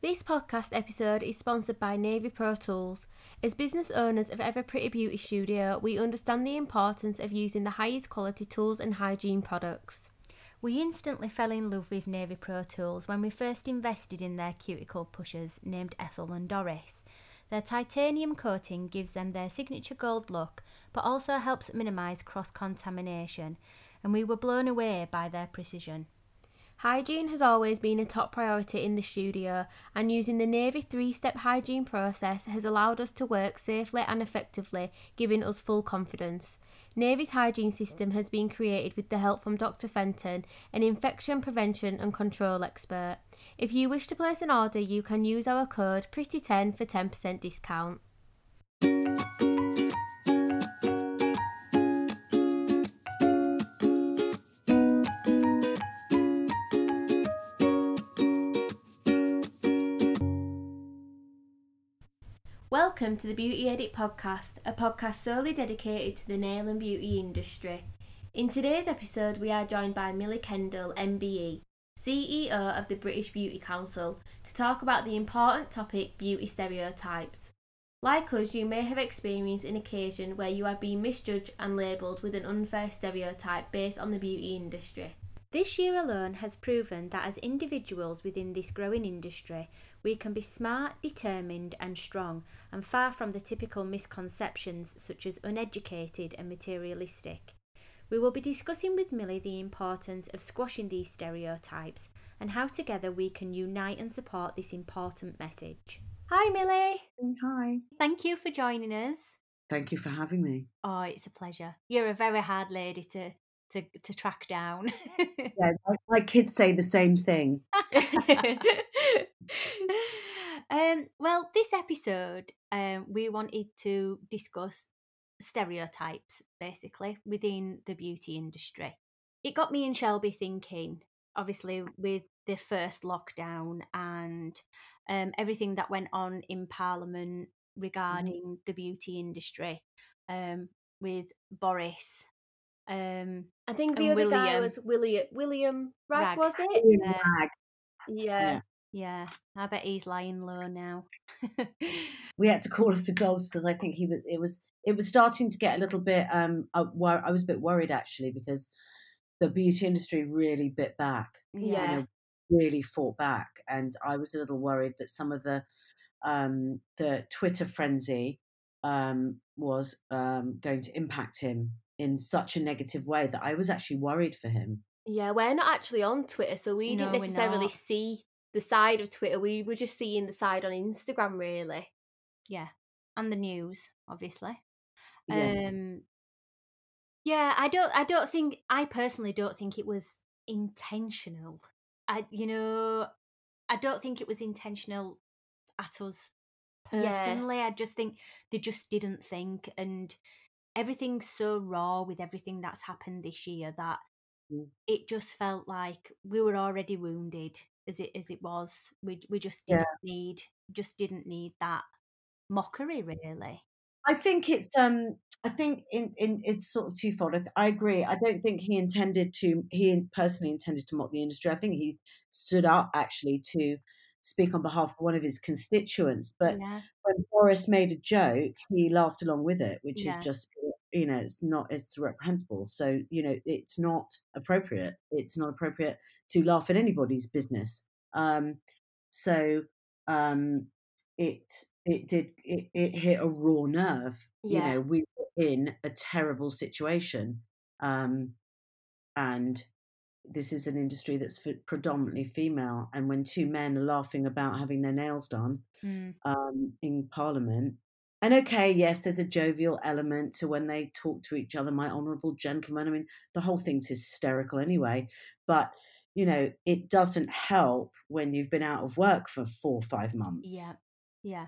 This podcast episode is sponsored by Navy Pro Tools. As business owners of Ever Pretty Beauty Studio, we understand the importance of using the highest quality tools and hygiene products. We instantly fell in love with Navy Pro Tools when we first invested in their cuticle pushers named Ethel and Doris. Their titanium coating gives them their signature gold look, but also helps minimise cross contamination, and we were blown away by their precision. Hygiene has always been a top priority in the studio, and using the Navy three step hygiene process has allowed us to work safely and effectively, giving us full confidence. Navy's hygiene system has been created with the help from Dr. Fenton, an infection prevention and control expert. If you wish to place an order, you can use our code PRETTY10 for 10% discount. Welcome to the Beauty Edit podcast, a podcast solely dedicated to the nail and beauty industry. In today's episode, we are joined by Millie Kendall, MBE, CEO of the British Beauty Council, to talk about the important topic beauty stereotypes. Like us, you may have experienced an occasion where you have been misjudged and labelled with an unfair stereotype based on the beauty industry. This year alone has proven that as individuals within this growing industry, we can be smart, determined, and strong, and far from the typical misconceptions such as uneducated and materialistic. We will be discussing with Millie the importance of squashing these stereotypes and how together we can unite and support this important message. Hi, Millie. Hi. Thank you for joining us. Thank you for having me. Oh, it's a pleasure. You're a very hard lady to to, to track down. yeah, my, my kids say the same thing. um, well, this episode, um, we wanted to discuss stereotypes basically within the beauty industry. It got me and Shelby thinking, obviously, with the first lockdown and um, everything that went on in Parliament mm-hmm. regarding mm-hmm. the beauty industry um, with Boris um, I think the other William. guy was William William Wragg, Wragg. was it? Yeah. Wragg. Yeah. yeah. Yeah, I bet he's lying low now. we had to call off the dogs because I think he was. It was. It was starting to get a little bit. Um, I, I was a bit worried actually because the beauty industry really bit back. Yeah, you know, really fought back, and I was a little worried that some of the um, the Twitter frenzy um, was um, going to impact him in such a negative way that I was actually worried for him. Yeah, we're not actually on Twitter, so we no, didn't necessarily see the side of Twitter. We were just seeing the side on Instagram, really. Yeah, and the news, obviously. Yeah. Um, yeah, I don't. I don't think. I personally don't think it was intentional. I, you know, I don't think it was intentional at us personally. Yeah. I just think they just didn't think, and everything's so raw with everything that's happened this year that mm. it just felt like we were already wounded as it as it was. We we just didn't yeah. need just didn't need that mockery really. I think it's um I think in, in it's sort of twofold. I, I, agree. I don't think he intended to. He personally intended to mock the industry. I think he stood up actually to speak on behalf of one of his constituents. But yeah. when Boris made a joke, he laughed along with it, which yeah. is just you know it's not it's reprehensible so you know it's not appropriate it's not appropriate to laugh at anybody's business um so um it it did it, it hit a raw nerve yeah. you know we were in a terrible situation um and this is an industry that's predominantly female and when two men are laughing about having their nails done mm. um, in parliament and okay, yes, there's a jovial element to when they talk to each other, my honourable gentleman. I mean, the whole thing's hysterical anyway. But, you know, it doesn't help when you've been out of work for four or five months. Yeah. Yeah.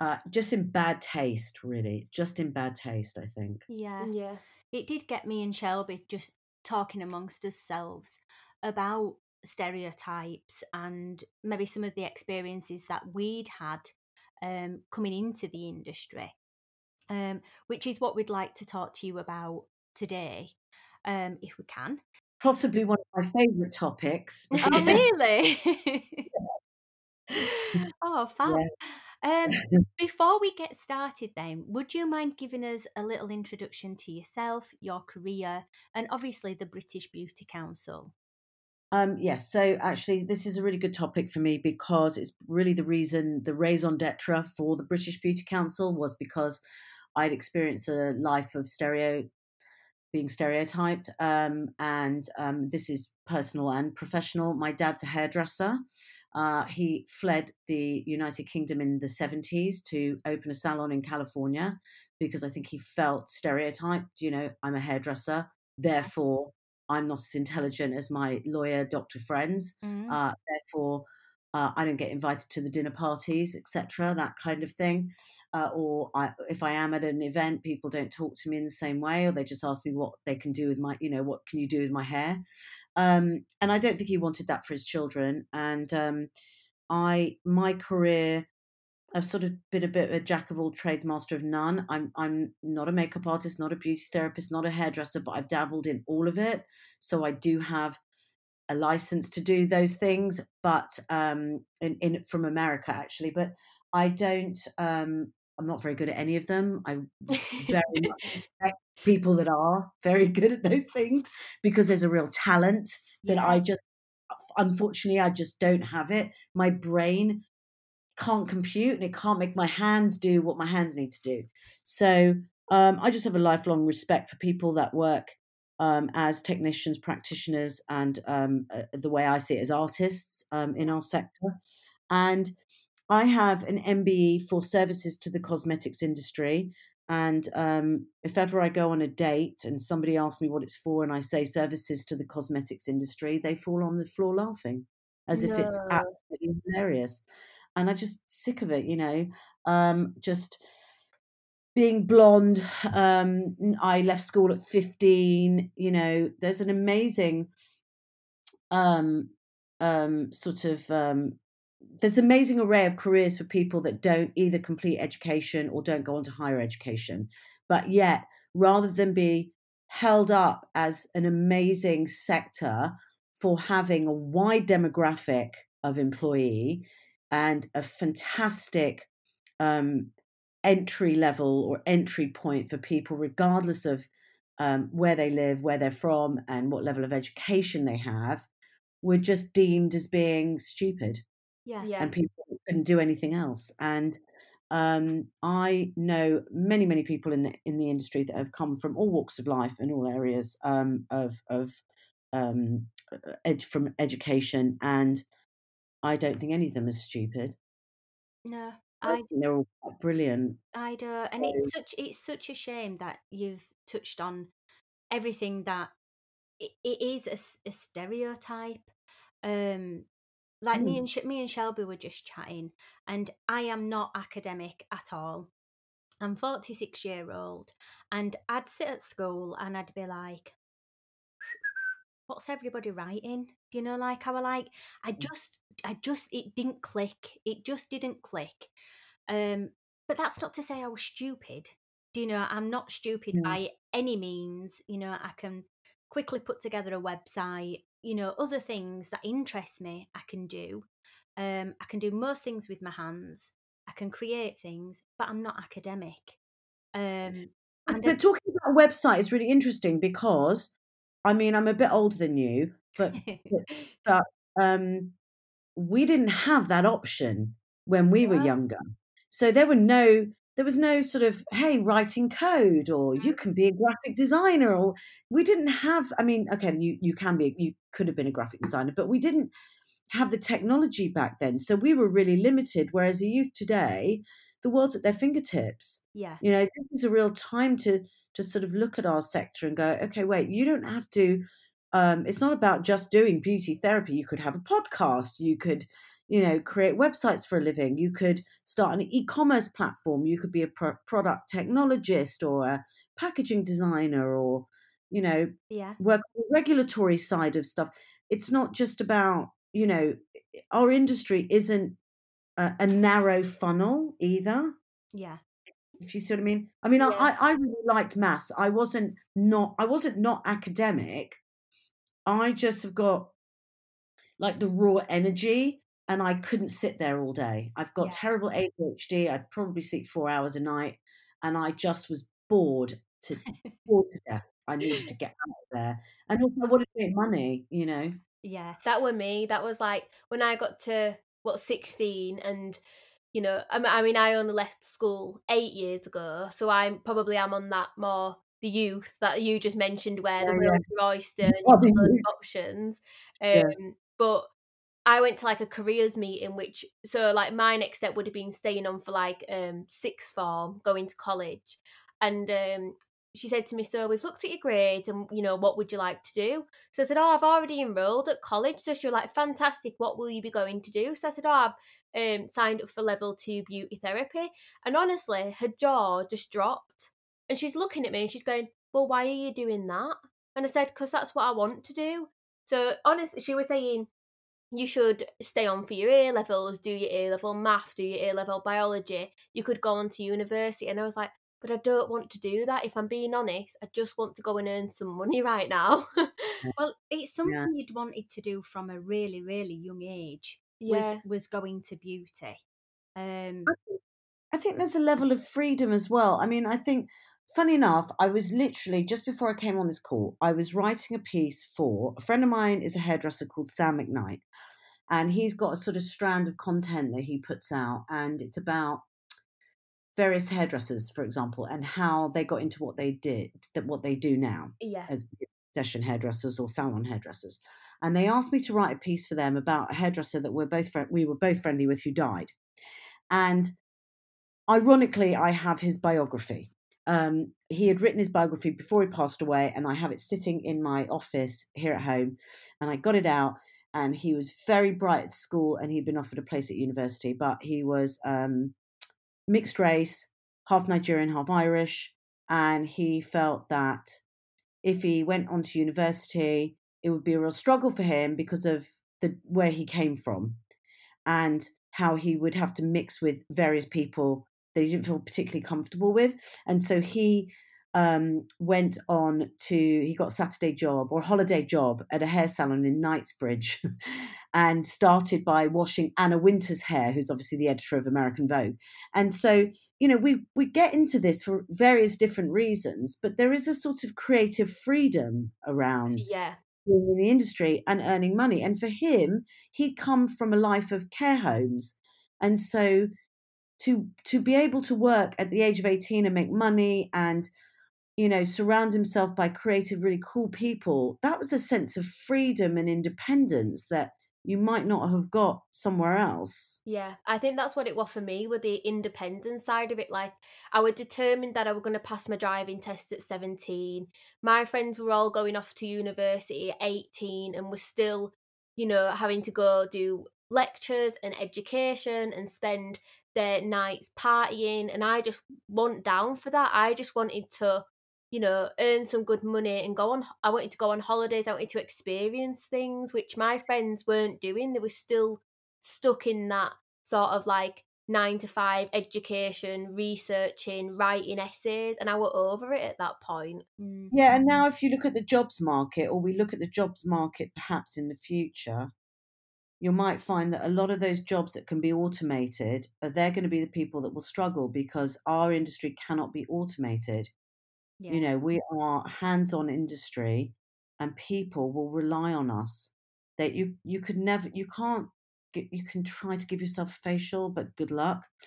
Uh, just in bad taste, really. Just in bad taste, I think. Yeah. Yeah. It did get me and Shelby just talking amongst ourselves about stereotypes and maybe some of the experiences that we'd had um, coming into the industry, um, which is what we'd like to talk to you about today, um, if we can. Possibly one of my favourite topics. oh, really? oh, fun. Um, before we get started, then, would you mind giving us a little introduction to yourself, your career, and obviously the British Beauty Council? Um, yes, so actually, this is a really good topic for me because it's really the reason the raison d'etre for the British Beauty Council was because I'd experienced a life of stereo being stereotyped, um, and um, this is personal and professional. My dad's a hairdresser. Uh, he fled the United Kingdom in the 70s to open a salon in California because I think he felt stereotyped. You know, I'm a hairdresser, therefore I'm not as intelligent as my lawyer doctor friends. Mm-hmm. Uh, therefore, uh, I don't get invited to the dinner parties, etc., that kind of thing. Uh, or I, if I am at an event, people don't talk to me in the same way, or they just ask me what they can do with my, you know, what can you do with my hair? Um, and I don't think he wanted that for his children. And um, I, my career, I've sort of been a bit of a jack of all trades, master of none. I'm I'm not a makeup artist, not a beauty therapist, not a hairdresser, but I've dabbled in all of it. So I do have a license to do those things, but um, in, in from America actually. But I don't. Um, I'm not very good at any of them. I very much respect people that are very good at those things because there's a real talent that yeah. I just, unfortunately, I just don't have it. My brain can't compute and it can't make my hands do what my hands need to do. So um, I just have a lifelong respect for people that work um, as technicians, practitioners, and um, uh, the way I see it as artists um, in our sector. And I have an MBE for services to the cosmetics industry. And um, if ever I go on a date and somebody asks me what it's for, and I say services to the cosmetics industry, they fall on the floor laughing as no. if it's absolutely hilarious. And I'm just sick of it, you know. Um, just being blonde um, i left school at 15 you know there's an amazing um, um, sort of um, there's an amazing array of careers for people that don't either complete education or don't go on to higher education but yet rather than be held up as an amazing sector for having a wide demographic of employee and a fantastic um, entry level or entry point for people, regardless of um, where they live, where they're from, and what level of education they have, were just deemed as being stupid. Yeah. yeah. And people couldn't do anything else. And um, I know many, many people in the in the industry that have come from all walks of life and all areas um, of of um, ed- from education, and I don't think any of them is stupid. No, I think they're all brilliant. I do, so, and it's such it's such a shame that you've touched on everything that it, it is a, a stereotype. Um, like mm. me and me and Shelby were just chatting, and I am not academic at all. I'm 46 year old, and I'd sit at school and I'd be like, "What's everybody writing?" Do you know, like I was like, I mm. just, I just, it didn't click. It just didn't click. Um, but that's not to say I was stupid. Do you know? I'm not stupid mm. by any means. You know, I can quickly put together a website. You know, other things that interest me, I can do. Um, I can do most things with my hands. I can create things, but I'm not academic. Um, but, but talking about a website is really interesting because, I mean, I'm a bit older than you, but but, but um, we didn't have that option when we yeah. were younger. So there were no there was no sort of hey writing code or you mm-hmm. can be a graphic designer or we didn't have i mean okay you you can be you could have been a graphic designer but we didn't have the technology back then so we were really limited whereas the youth today the world's at their fingertips yeah you know this is a real time to to sort of look at our sector and go okay wait you don't have to um, it's not about just doing beauty therapy. You could have a podcast. You could you know create websites for a living. You could start an e-commerce platform. You could be a pro- product technologist or a packaging designer or you know yeah. work the regulatory side of stuff. It's not just about you know our industry isn't a, a narrow funnel either. Yeah. If you see what i mean? I mean yeah. I, I really liked maths. I wasn't not i wasn't not academic i just have got like the raw energy and I couldn't sit there all day. I've got Yeah. terrible ADHD. I'd probably sleep four hours a night, and I just was bored to bored to death. I needed to get out of there, and also I wanted to make money. You know, yeah. That were me. That was like when I got to what sixteen, and you know, I mean, I only left school eight years ago, so I'm probably am on that more the youth that you just mentioned, where the Yeah, yeah. oyster and Oh, the youth. of options. Um, Yeah. but I went to like a careers meeting, which so like my next step would have been staying on for like um sixth form, going to college, and um she said to me, "So we've looked at your grades, and you know what would you like to do?" So I said, "Oh, I've already enrolled at college." So she was like, "Fantastic! What will you be going to do?" So I said, "Oh, I've um, signed up for level two beauty therapy." And honestly, her jaw just dropped, and she's looking at me and she's going, "Well, why are you doing that?" And I said, "Because that's what I want to do." So honestly, she was saying you should stay on for your A levels, do your A level math, do your A level biology. You could go on to university. And I was like, but I don't want to do that. If I'm being honest, I just want to go and earn some money right now. Well, it's something you'd wanted to do from a really, really young age. yeah. Was was going to beauty. Um, I think there's a level of freedom as well. I mean, I think, funny enough, I was literally just before I came on this call, I was writing a piece for a friend of mine is a hairdresser called Sam McKnight, and he's got a sort of strand of content that he puts out, and it's about various hairdressers, for example, and how they got into what they did, that what they do now Yeah. as session hairdressers or salon hairdressers. And they asked me to write a piece for them about a hairdresser that we're both fri we were both friendly with who died. And ironically, I have his biography. Um, he had written his biography before he passed away, and I have it sitting in my office here at home. And I got it out, and he was very bright at school, and he'd been offered a place at university, but he was um, mixed race, half Nigerian, half Irish, and he felt that if he went on to university, it would be a real struggle for him because of the where he came from and how he would have to mix with various people that he didn't feel particularly comfortable with. And so he um, went on to, he got a Saturday job or a holiday job at a hair salon in Knightsbridge and started by washing Anna Wintour's hair, who's obviously the editor of American Vogue. And so, you know, we, we get into this for various different reasons, but there is a sort of creative freedom around Yeah. in the industry and earning money. And for him, he'd come from a life of care homes. And so to to be able to work at the age of 18 and make money and you know surround himself by creative really cool people that was a sense of freedom and independence that you might not have got somewhere else Yeah, I think that's what it was for me with the independent side of it. Like, I was determined that I was going to pass my driving test at 17. My friends were all going off to university at 18 and were still, you know, having to go do lectures and education and spend their nights partying. And I just want down for that. I just wanted to, you know, earn some good money and go on. I wanted to go on holidays. I wanted to experience things, which my friends weren't doing. They were still stuck in that sort of like nine to five education, researching, writing essays, and I were over it at that point. mm, yeah and now if you look at the jobs market or we look at the jobs market perhaps in the future you might find that a lot of those jobs that can be automated are they're going to be the people that will struggle because our industry cannot be automated. Yeah. you know we are hands-on industry and people will rely on us. That you you could never you can't you can try to give yourself a facial but good luck.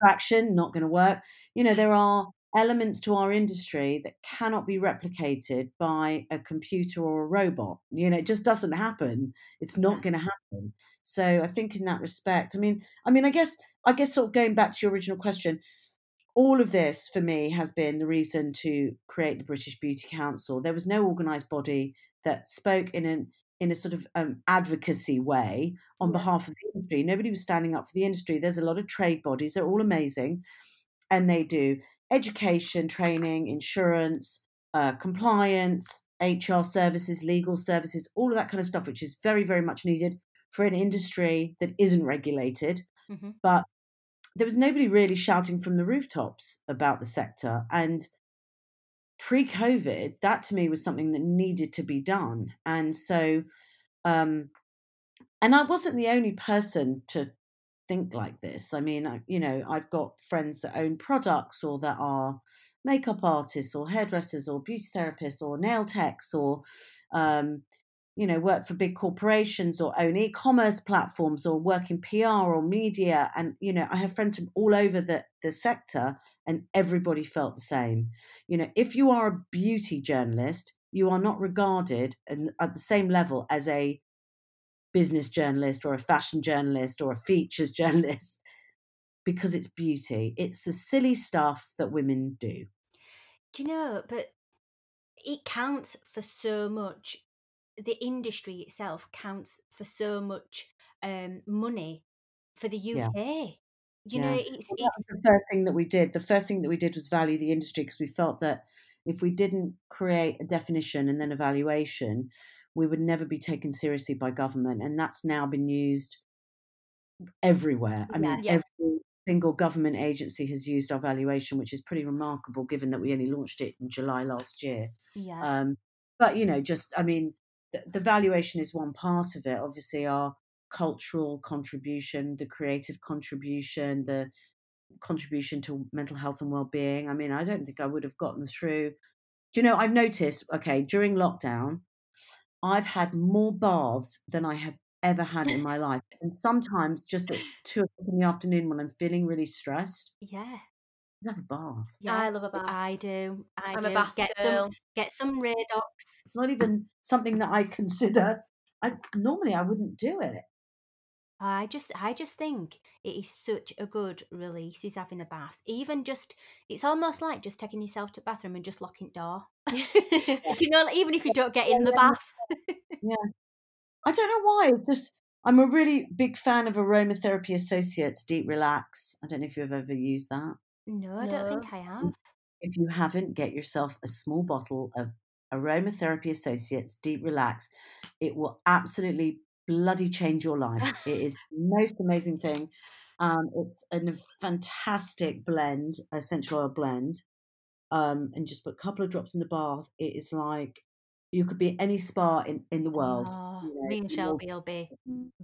Traction not going to work. You know there are elements to our industry that cannot be replicated by a computer or a robot. You know it just doesn't happen. It's not going to happen. So i think in that respect i mean i mean i guess i guess sort of going back to your original question all of this for me has been the reason to create the British Beauty Council. There was no organised body that spoke in an in a sort of um, advocacy way on behalf of the industry. Nobody was standing up for the industry. There's a lot of trade bodies; they're all amazing, and they do education, training, insurance, uh, compliance, HR services, legal services, all of that kind of stuff, which is very, very much needed for an industry that isn't regulated Mhm. but there was nobody really shouting from the rooftops about the sector. And pre COVID, that to me was something that needed to be done. And so, um, and I wasn't the only person to think like this. I mean, I, you know, I've got friends that own products or that are makeup artists or hairdressers or beauty therapists or nail techs or, um, you know, work for big corporations or own e-commerce platforms or work in PR or media. And, you know, I have friends from all over the, the sector and everybody felt the same. You know, if you are a beauty journalist, you are not regarded in, at the same level as a business journalist or a fashion journalist or a features journalist because it's beauty. It's the silly stuff that women do. Do you know? But it counts for so much. The industry itself counts for so much um, money for the UK. Yeah. You know, it's, well, it's the first thing that we did. The first thing that we did was value the industry because we felt that if we didn't create a definition and then evaluation, we would never be taken seriously by government. And that's now been used everywhere. I mean, Yeah. every single government agency has used our valuation, which is pretty remarkable given that we only launched it in July last year. yeah, Um, but, you know, just, I mean, the, the valuation is one part of it. Obviously, our cultural contribution, the creative contribution, the contribution to mental health and well-being. I mean, I don't think I would have gotten through. Do you know? I've noticed. Okay, during lockdown, I've had more baths than I have ever had in my life, and sometimes just at two o'clock in the afternoon when I'm feeling really stressed, yeah, I have a bath. yeah. I love a bath. I do. I I'm do. a bath get girl. some get some Radox. It's not even something that I consider. I normally I wouldn't do it. I just I just think it is such a good release is having a bath. Even just it's almost like just taking yourself to the bathroom and just locking the door. Do you know, even if you don't get in the bath. Yeah. I don't know why. It's just I'm a really big fan of Aromatherapy Associates Deep Relax. I don't know if you've ever used that. No, I don't think I mm. have. If you haven't, get yourself a small bottle of Aromatherapy Associates Deep Relax. It will absolutely bloody change your life. It is the most amazing thing. Um, it's a fantastic blend, essential oil blend. Um, and just put a couple of drops in the bath. It is like you could be any spa in, in the world. Oh, you know, me and Shelby will be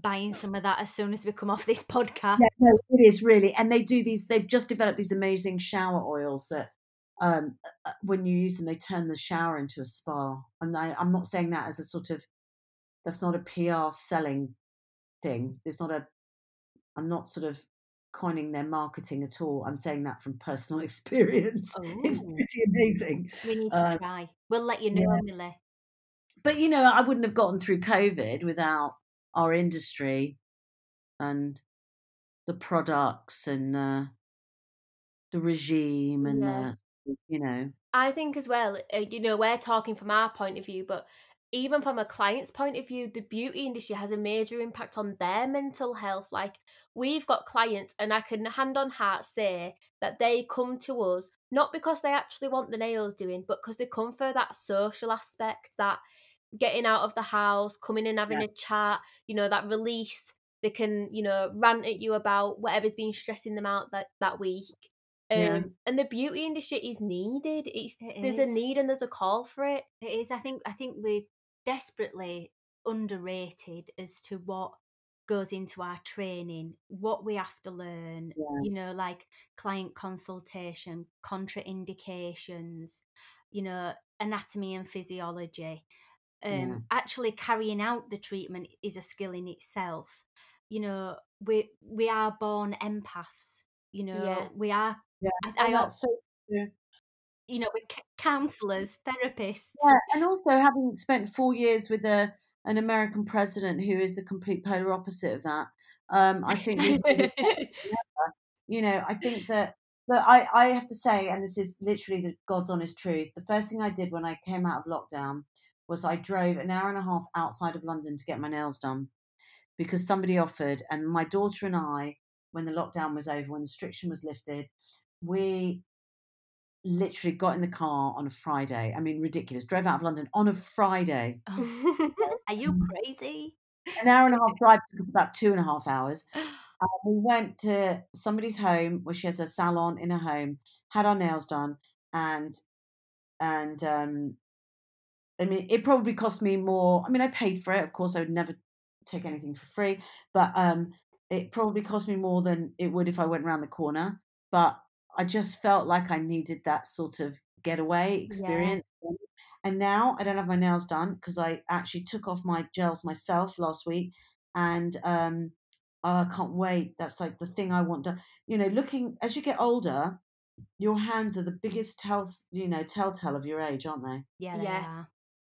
buying some of that as soon as we come off this podcast. Yeah, no, it is really. And they do these, they've just developed these amazing shower oils that um, uh, when you use them, they turn the shower into a spa. And I, I'm not saying that as a sort of, that's not a PR selling thing. There's not a, I'm not sort of coining their marketing at all. I'm saying that from personal experience. It's Oh. pretty amazing. We need to Uh, try. We'll let you know, Millie. But, you know, I wouldn't have gotten through COVID without our industry and the products and uh, the regime and Yeah. the, you know, I think as well, uh, you know, we're talking from our point of view, but even from a client's point of view, the beauty industry has a major impact on their mental health. Like, we've got clients, and I can hand on heart say that they come to us not because they actually want the nails doing, but because they come for that social aspect, that getting out of the house, coming and having Yeah. a chat, you know, that release. They can, you know, rant at you about whatever's been stressing them out that, that week. Um, Yeah. and the beauty industry is needed. It's It there's a need and there's a call for it. It is. I think. I think we're desperately underrated as to what goes into our training, what we have to learn. Yeah. You know, like client consultation, contraindications. You know, anatomy and physiology. Um, Yeah. Actually, carrying out the treatment is a skill in itself. You know, we we are born empaths. You know, Yeah. we are. Yeah. I, I, that's so. You know, we're c- counselors, therapists. Yeah, and also having spent four years with a an American president who is the complete polar opposite of that, um, I think you know, I think that but I, I have to say, and this is literally the God's honest truth, the first thing I did when I came out of lockdown was I drove an hour and a half outside of London to get my nails done because somebody offered, and my daughter and I, when the lockdown was over, when the restriction was lifted, we literally got in the car on a Friday. I mean, ridiculous. Drove out of London on a Friday. Are you Mm. crazy? An hour and a half drive took about two and a half hours. We went to somebody's home where she has a salon in her home, had our nails done, and and um, I mean, it probably cost me more. I mean, I paid for it. Of course, I would never take anything for free, but um, it probably cost me more than it would if I went around the corner. But I just felt like I needed that sort of getaway experience. Yeah. And now I don't have my nails done because I actually took off my gels myself last week, and um, oh, I can't wait. That's like the thing I want to. You know, looking as you get older, your hands are the biggest tell you know telltale of your age, aren't they? Yeah, they yeah. Are.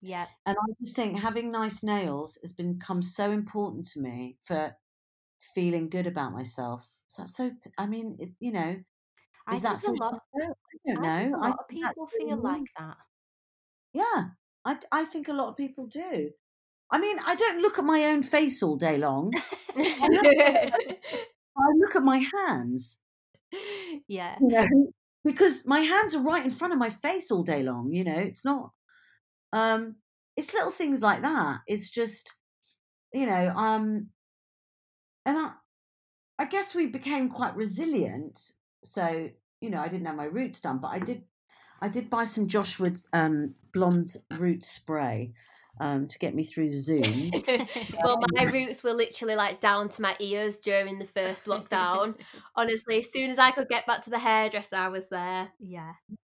Yeah. And I just think having nice nails has become so important to me for feeling good about myself. So that's so. I mean, it, you know, is I that so? Lot, I don't know. A lot of people feel like that. Yeah, I I think a lot of people do. I mean, I don't look at my own face all day long. I, look at, I look at my hands. Yeah. You know, because my hands are right in front of my face all day long. You know, it's not. Um, it's little things like that. It's just, you know, um, and I, I guess we became quite resilient. So you know, I didn't have my roots done, but I did. I did buy some Josh Wood's um, blonde root spray um, to get me through Zooms. well, my roots were literally like down to my ears during the first lockdown. Honestly, as soon as I could get back to the hairdresser, I was there. Yeah,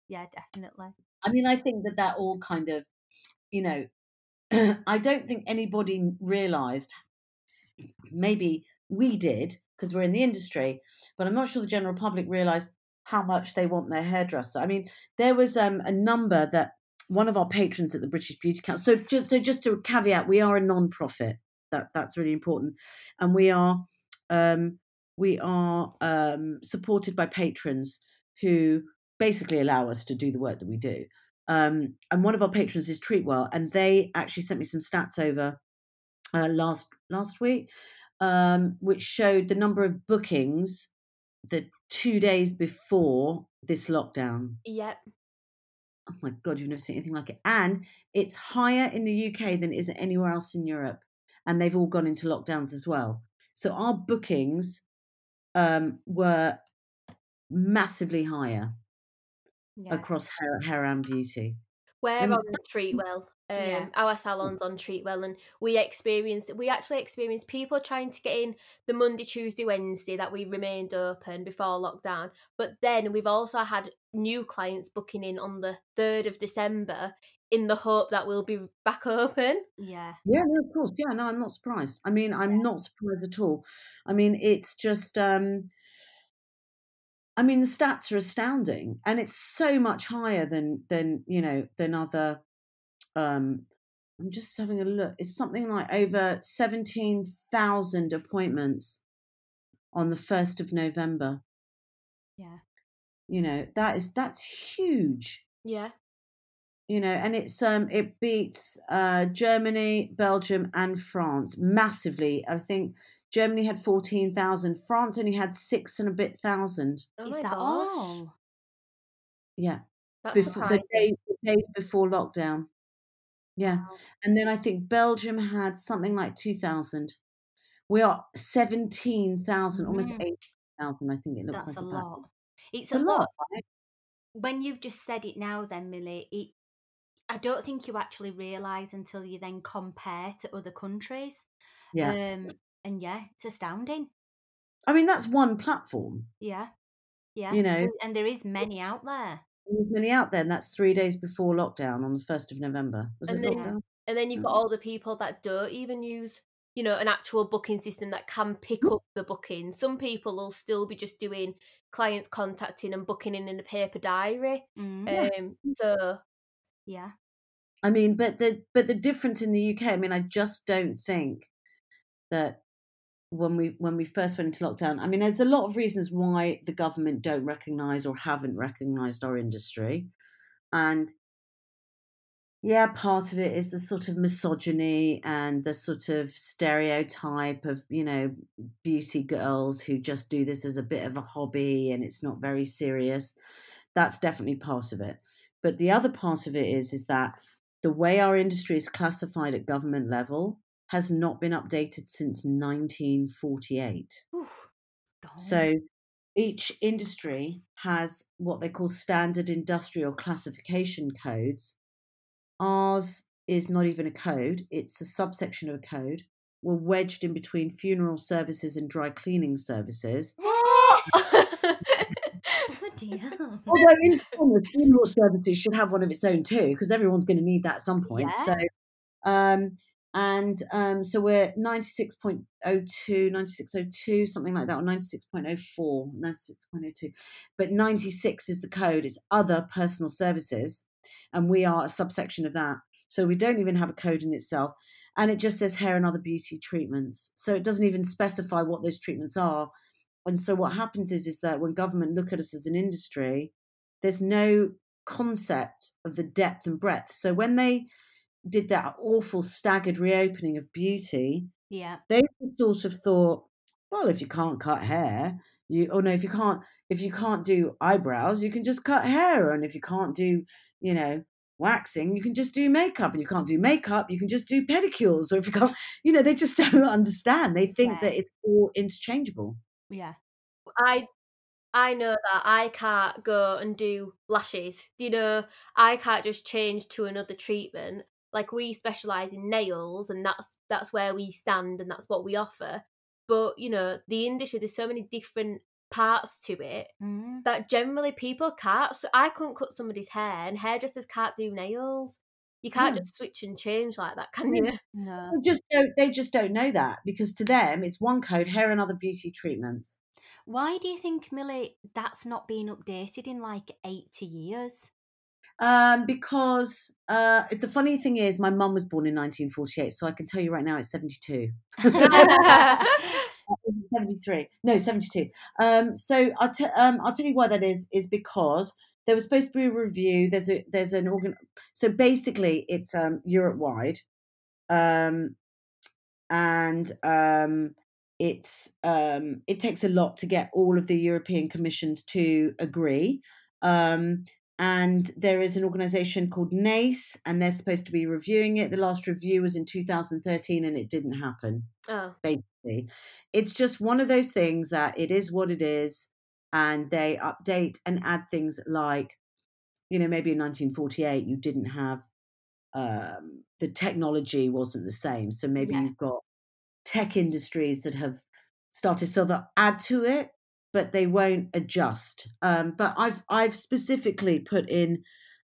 yeah, definitely. I mean, I think that that all kind of, you know, I don't think anybody realised. Maybe we did because we're in the industry, but I'm not sure the general public realised how much they want their hairdresser. I mean, there was um, a number that one of our patrons at the British Beauty Council. So just so just to caveat, we are a non-profit. That that's really important, and we are um, we are um, supported by patrons who basically allow us to do the work that we do. Um, and one of our patrons is Treatwell, and they actually sent me some stats over uh, last last week, um, which showed the number of bookings the two days before this lockdown. Yep oh my god, you've never seen anything like it. And it's higher in the UK than it is anywhere else in Europe, and they've all gone into lockdowns as well. So our bookings um, were massively higher yeah. across hair, hair and beauty. We're and on Treatwell. Um, yeah. Our salon's on Treatwell, and we experienced we actually experienced people trying to get in the Monday, Tuesday, Wednesday that we remained open before lockdown. But then we've also had new clients booking in on the third of December in the hope that we'll be back open. Yeah. Yeah, no, of course. Yeah, no, I'm not surprised. I mean, I'm yeah. not surprised at all. I mean, it's just um I mean, the stats are astounding, and it's so much higher than than you know than other. Um, I'm just having a look. It's something like over seventeen thousand appointments on the first of November. Yeah, you know that is that's huge. Yeah, you know, and it's um it beats uh Germany, Belgium, and France massively. I think Germany had 14,000. France only had six and a bit thousand. Oh Is my that gosh. all? Yeah. That's before, the, day, the days before lockdown. Yeah. Wow. And then I think Belgium had something like 2,000. We are 17,000, almost mm. 8,000, I think it looks That's like. a lot. It's, it's a, lot. lot right? When you've just said it now, then, Millie, it, I don't think you actually realise until you then compare to other countries. Yeah. Um, and yeah, it's astounding. I mean, that's one platform. Yeah, yeah. You know, and there is many out there. Many out there, and that's three days before lockdown on the first of November. Was and it then, lockdown? And then you've got all the people that don't even use, you know, an actual booking system that can pick up the booking. Some people will still be just doing clients contacting and booking in in a paper diary. Mm. Um, so yeah. I mean, but the but the difference in the UK, I mean, I just don't think that when we when we first went into lockdown i mean there's a lot of reasons why the government don't recognize or haven't recognized our industry. And yeah part of it is the sort of misogyny and the sort of stereotype of you know beauty girls who just do this as a bit of a hobby and it's not very serious. That's definitely part of it. But the other part of it is is that the way our industry is classified at government level has not been updated since 1948. Oof, so each industry has what they call standard industrial classification codes. Ours is not even a code, it's a subsection of a code. We're wedged in between funeral services and dry cleaning services. Hell. Although in fairness, funeral services should have one of its own too, because everyone's going to need that at some point. Yeah. So, um, and um, so we're 96.02, 9602, something like that, or 96.04, 96.02. But 96 is the code, it's other personal services, and we are a subsection of that. So we don't even have a code in itself. And it just says hair and other beauty treatments. So it doesn't even specify what those treatments are. And so what happens is, is that when government look at us as an industry, there's no concept of the depth and breadth. So when they did that awful staggered reopening of beauty, Yeah. they sort of thought, well, if you can't cut hair, you oh no, if you can't if you can't do eyebrows, you can just cut hair, and if you can't do, you know, waxing, you can just do makeup, and you can't do makeup, you can just do pedicures, or if you can't, you know, they just don't understand. They think that it's all interchangeable. Yeah. I I know that I can't go and do lashes. Do you know? I can't just change to another treatment. Like we specialize in nails, and that's that's where we stand, and that's what we offer. But you know, the industry there's so many different parts to it Mm. that generally people can't. So I couldn't cut somebody's hair, and hairdressers can't do nails. You can't No. just switch and change like that, can you? No. They just don't. They just don't know that because to them it's one code: hair and other beauty treatments. Why do you think, Millie, that's not been updated in like 80 years? Um, because uh, the funny thing is, my mum was born in 1948, so I can tell you right now it's 72. 73 no 72 um so i'll, t- um, I'll tell you why that is is because there was supposed to be a review there's a there's an organ so basically it's um europe wide um and um it's um it takes a lot to get all of the european commissions to agree um and there is an organization called NACE, and they're supposed to be reviewing it. The last review was in 2013, and it didn't happen oh, basically. It's just one of those things that it is what it is, and they update and add things like, you know, maybe in 1948 you didn't have um, the technology wasn't the same, so maybe Yeah. you've got tech industries that have started so they'll add to it, but they won't adjust. Um, but I've I've specifically put in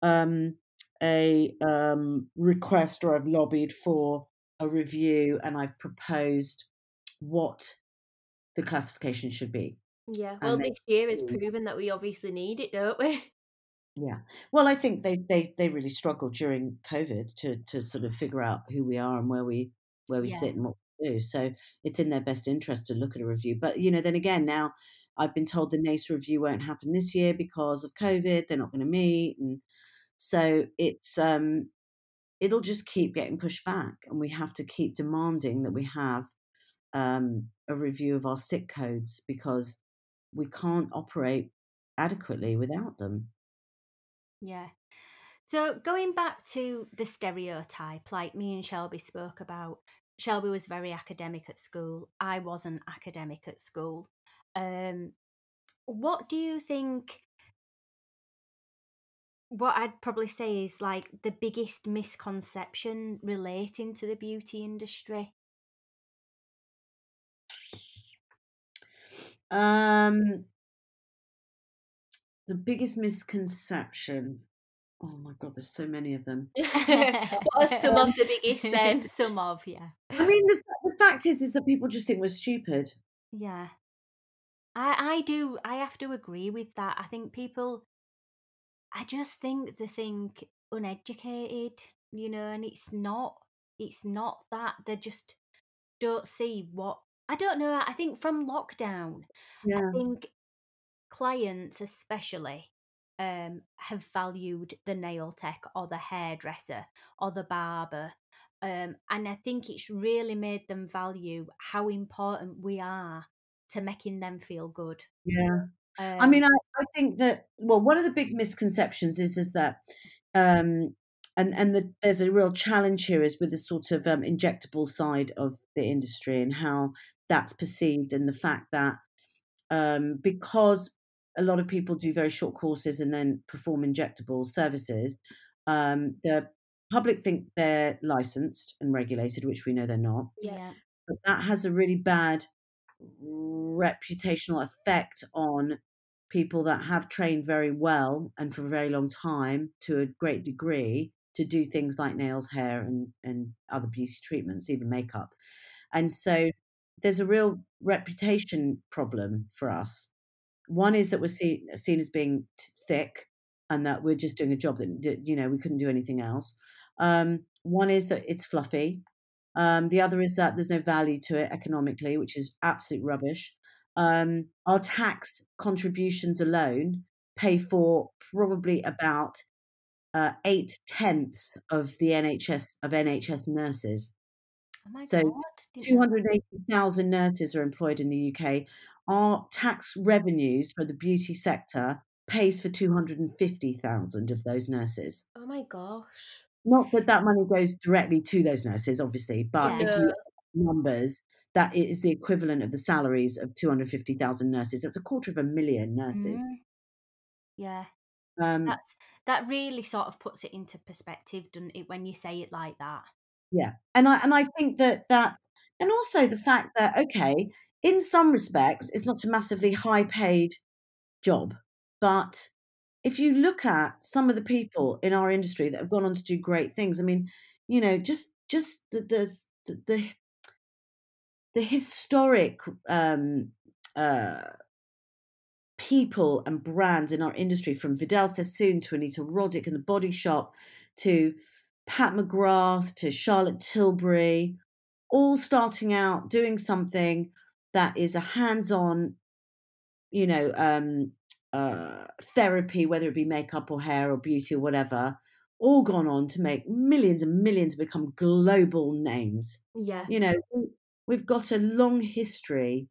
um, a um, request or I've lobbied for a review and I've proposed what the classification should be. yeah. Well, this year has proven that we obviously need it, don't we? Yeah. Well, I think they they they really struggled during COVID to to sort of figure out who we are and where we where we Yeah. sit and what we do. So it's in their best interest to look at a review. But you know, then again, now I've been told the NACE review won't happen this year because of COVID. They're not going to meet, and so it's um it'll just keep getting pushed back, and we have to keep demanding that we have um a review of our SIC codes because we can't operate adequately without them. Yeah. So going back to the stereotype, like me and Shelby spoke about, Shelby was very academic at school. I wasn't academic at school. Um, what do you think? What I'd probably say is like the biggest misconception relating to the beauty industry. Um, the biggest misconception. Oh my god, there's so many of them. what are some of the biggest then? Some of, yeah. I mean, the, the fact is, is that people just think we're stupid. Yeah. I I do I have to agree with that. I think people I just think they think uneducated, you know, and it's not it's not that. They just don't see what I don't know. I think from lockdown, Yeah, I think clients especially um have valued the nail tech or the hairdresser or the barber um and i think it's really made them value how important we are to making them feel good yeah. um, I mean, I, I think that well, one of the big misconceptions is is that, um, and and the, there's a real challenge here is with the sort of um, injectable side of the industry and how that's perceived, and the fact that um, because a lot of people do very short courses and then perform injectable services, um, the public think they're licensed and regulated, which we know they're not. Yeah. but that has a really bad reputational effect on people that have trained very well and for a very long time to a great degree to do things like nails, hair, and, and other beauty treatments, even makeup. And so there's a real reputation problem for us. One is that we're seen, seen as being thick and that we're just doing a job that, you know, we couldn't do anything else. Um, one is that it's fluffy. Um, the other is that there's no value to it economically, which is absolute rubbish. Um, our tax contributions alone pay for probably about uh, eight tenths of the NHS of NHS nurses. Oh so God, 280,000 nurses are employed in the UK. Our tax revenues for the beauty sector pays for 250,000 of those nurses. Oh my gosh. Not that that money goes directly to those nurses, obviously, but Yeah. if you numbers, that is the equivalent of the salaries of 250,000 nurses. That's a quarter of a million nurses. Mm. Yeah, Um, that's that really sort of puts it into perspective, doesn't it, when you say it like that? Yeah, and I and I think that that, and also the fact that okay, in some respects, it's not a massively high paid job, but if you look at some of the people in our industry that have gone on to do great things, I mean, you know, just just the the the, the, the historic um, uh, people and brands in our industry, from Vidal Sassoon to Anita Roddick and the Body Shop to Pat McGrath to Charlotte Tilbury, all starting out doing something that is a hands-on, you know, um, uh, therapy, whether it be makeup or hair or beauty or whatever, all gone on to make millions and millions become global names. Yeah. You know, we- we've got a long history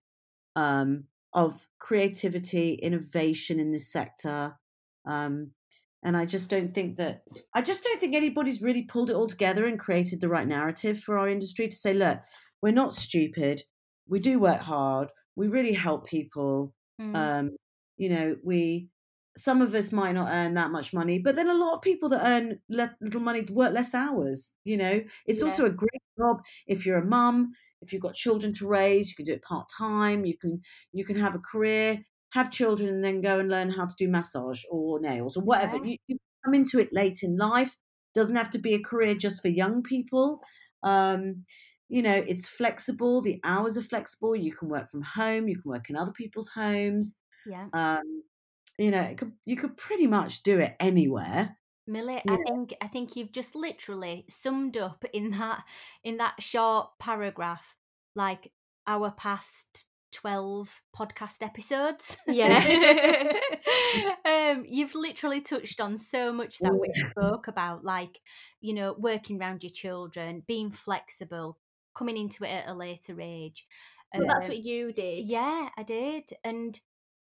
um, of creativity, innovation in this sector. Um, and I just don't think that I just don't think anybody's really pulled it all together and created the right narrative for our industry to say, look, we're not stupid. We do work hard. We really help people. Mm. Um, you know, we some of us might not earn that much money, but then a lot of people that earn le- little money work less hours. You know, it's Yeah. also a great job if you're a mum, if you've got children to raise. You can do it part time. You can you can have a career, have children, and then go and learn how to do massage or nails or whatever. Yeah. You, you come into it late in life. Doesn't have to be a career just for young people. Um, you know, it's flexible. The hours are flexible. You can work from home. You can work in other people's homes. Yeah. Um, you know, it could, you could pretty much do it anywhere. Millie, Yeah. I think I think you've just literally summed up in that in that short paragraph like our past twelve podcast episodes. Yeah. um, you've literally touched on so much that we spoke about, like you know, working around your children, being flexible, coming into it at a later age. Well, that's Um, what you did. yeah, I did. And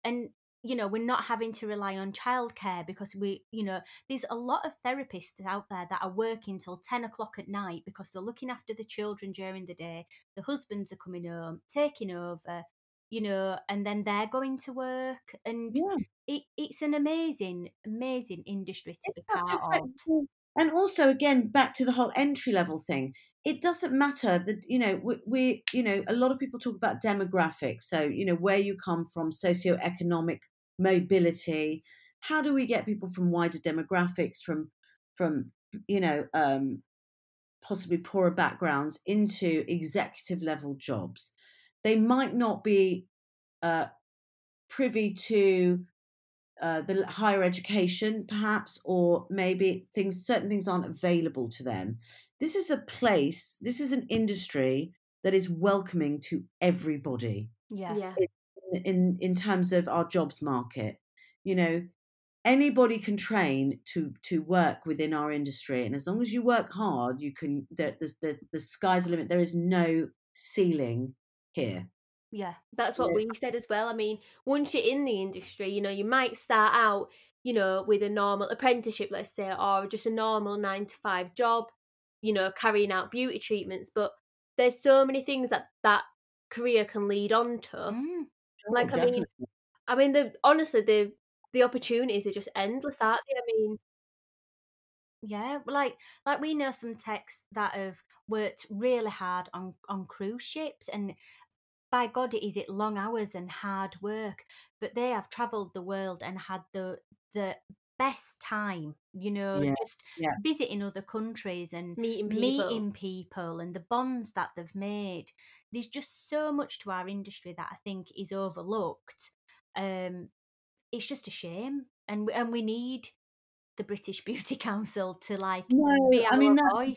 and you know, we're not having to rely on childcare because we, you know, there's a lot of therapists out there that are working till 10 o'clock at night because they're looking after the children during the day. The husbands are coming home, taking over, you know, and then they're going to work. And Yeah. it, it's an amazing, amazing industry to be It's a part of. And also, again, back to the whole entry level thing. It doesn't matter that you know we, we, you know, a lot of people talk about demographics. So you know where you come from, socioeconomic mobility. How do we get people from wider demographics, from from you know um, possibly poorer backgrounds into executive level jobs? They might not be uh, privy to uh, the higher education, perhaps, or maybe things certain things aren't available to them. This is a place, this is an industry that is welcoming to everybody Yeah. Yeah. in in, in terms of our jobs market. You know, anybody can train to to work within our industry, and as long as you work hard, you can. The the the, the sky's the limit. There is no ceiling here. Yeah. That's what Yeah. we said as well. I mean, once you're in the industry, you know, you might start out, you know, with a normal apprenticeship, let's say, or just a normal nine to five job, you know, carrying out beauty treatments. But there's so many things that that career can lead on to. Mm. Like, I mean. I mean, the honestly, the the opportunities are just endless, aren't they? I mean, Yeah, like like we know some techs that have worked really hard on on cruise ships, and by God, is it long hours and hard work, but they have travelled the world and had the the best time, you know, Yeah, just yeah. visiting other countries and Meeting people. meeting people and the bonds that they've made. There's just so much to our industry that I think is overlooked. Um, it's just a shame, and and we need the British Beauty Council to like No, be I mean voice.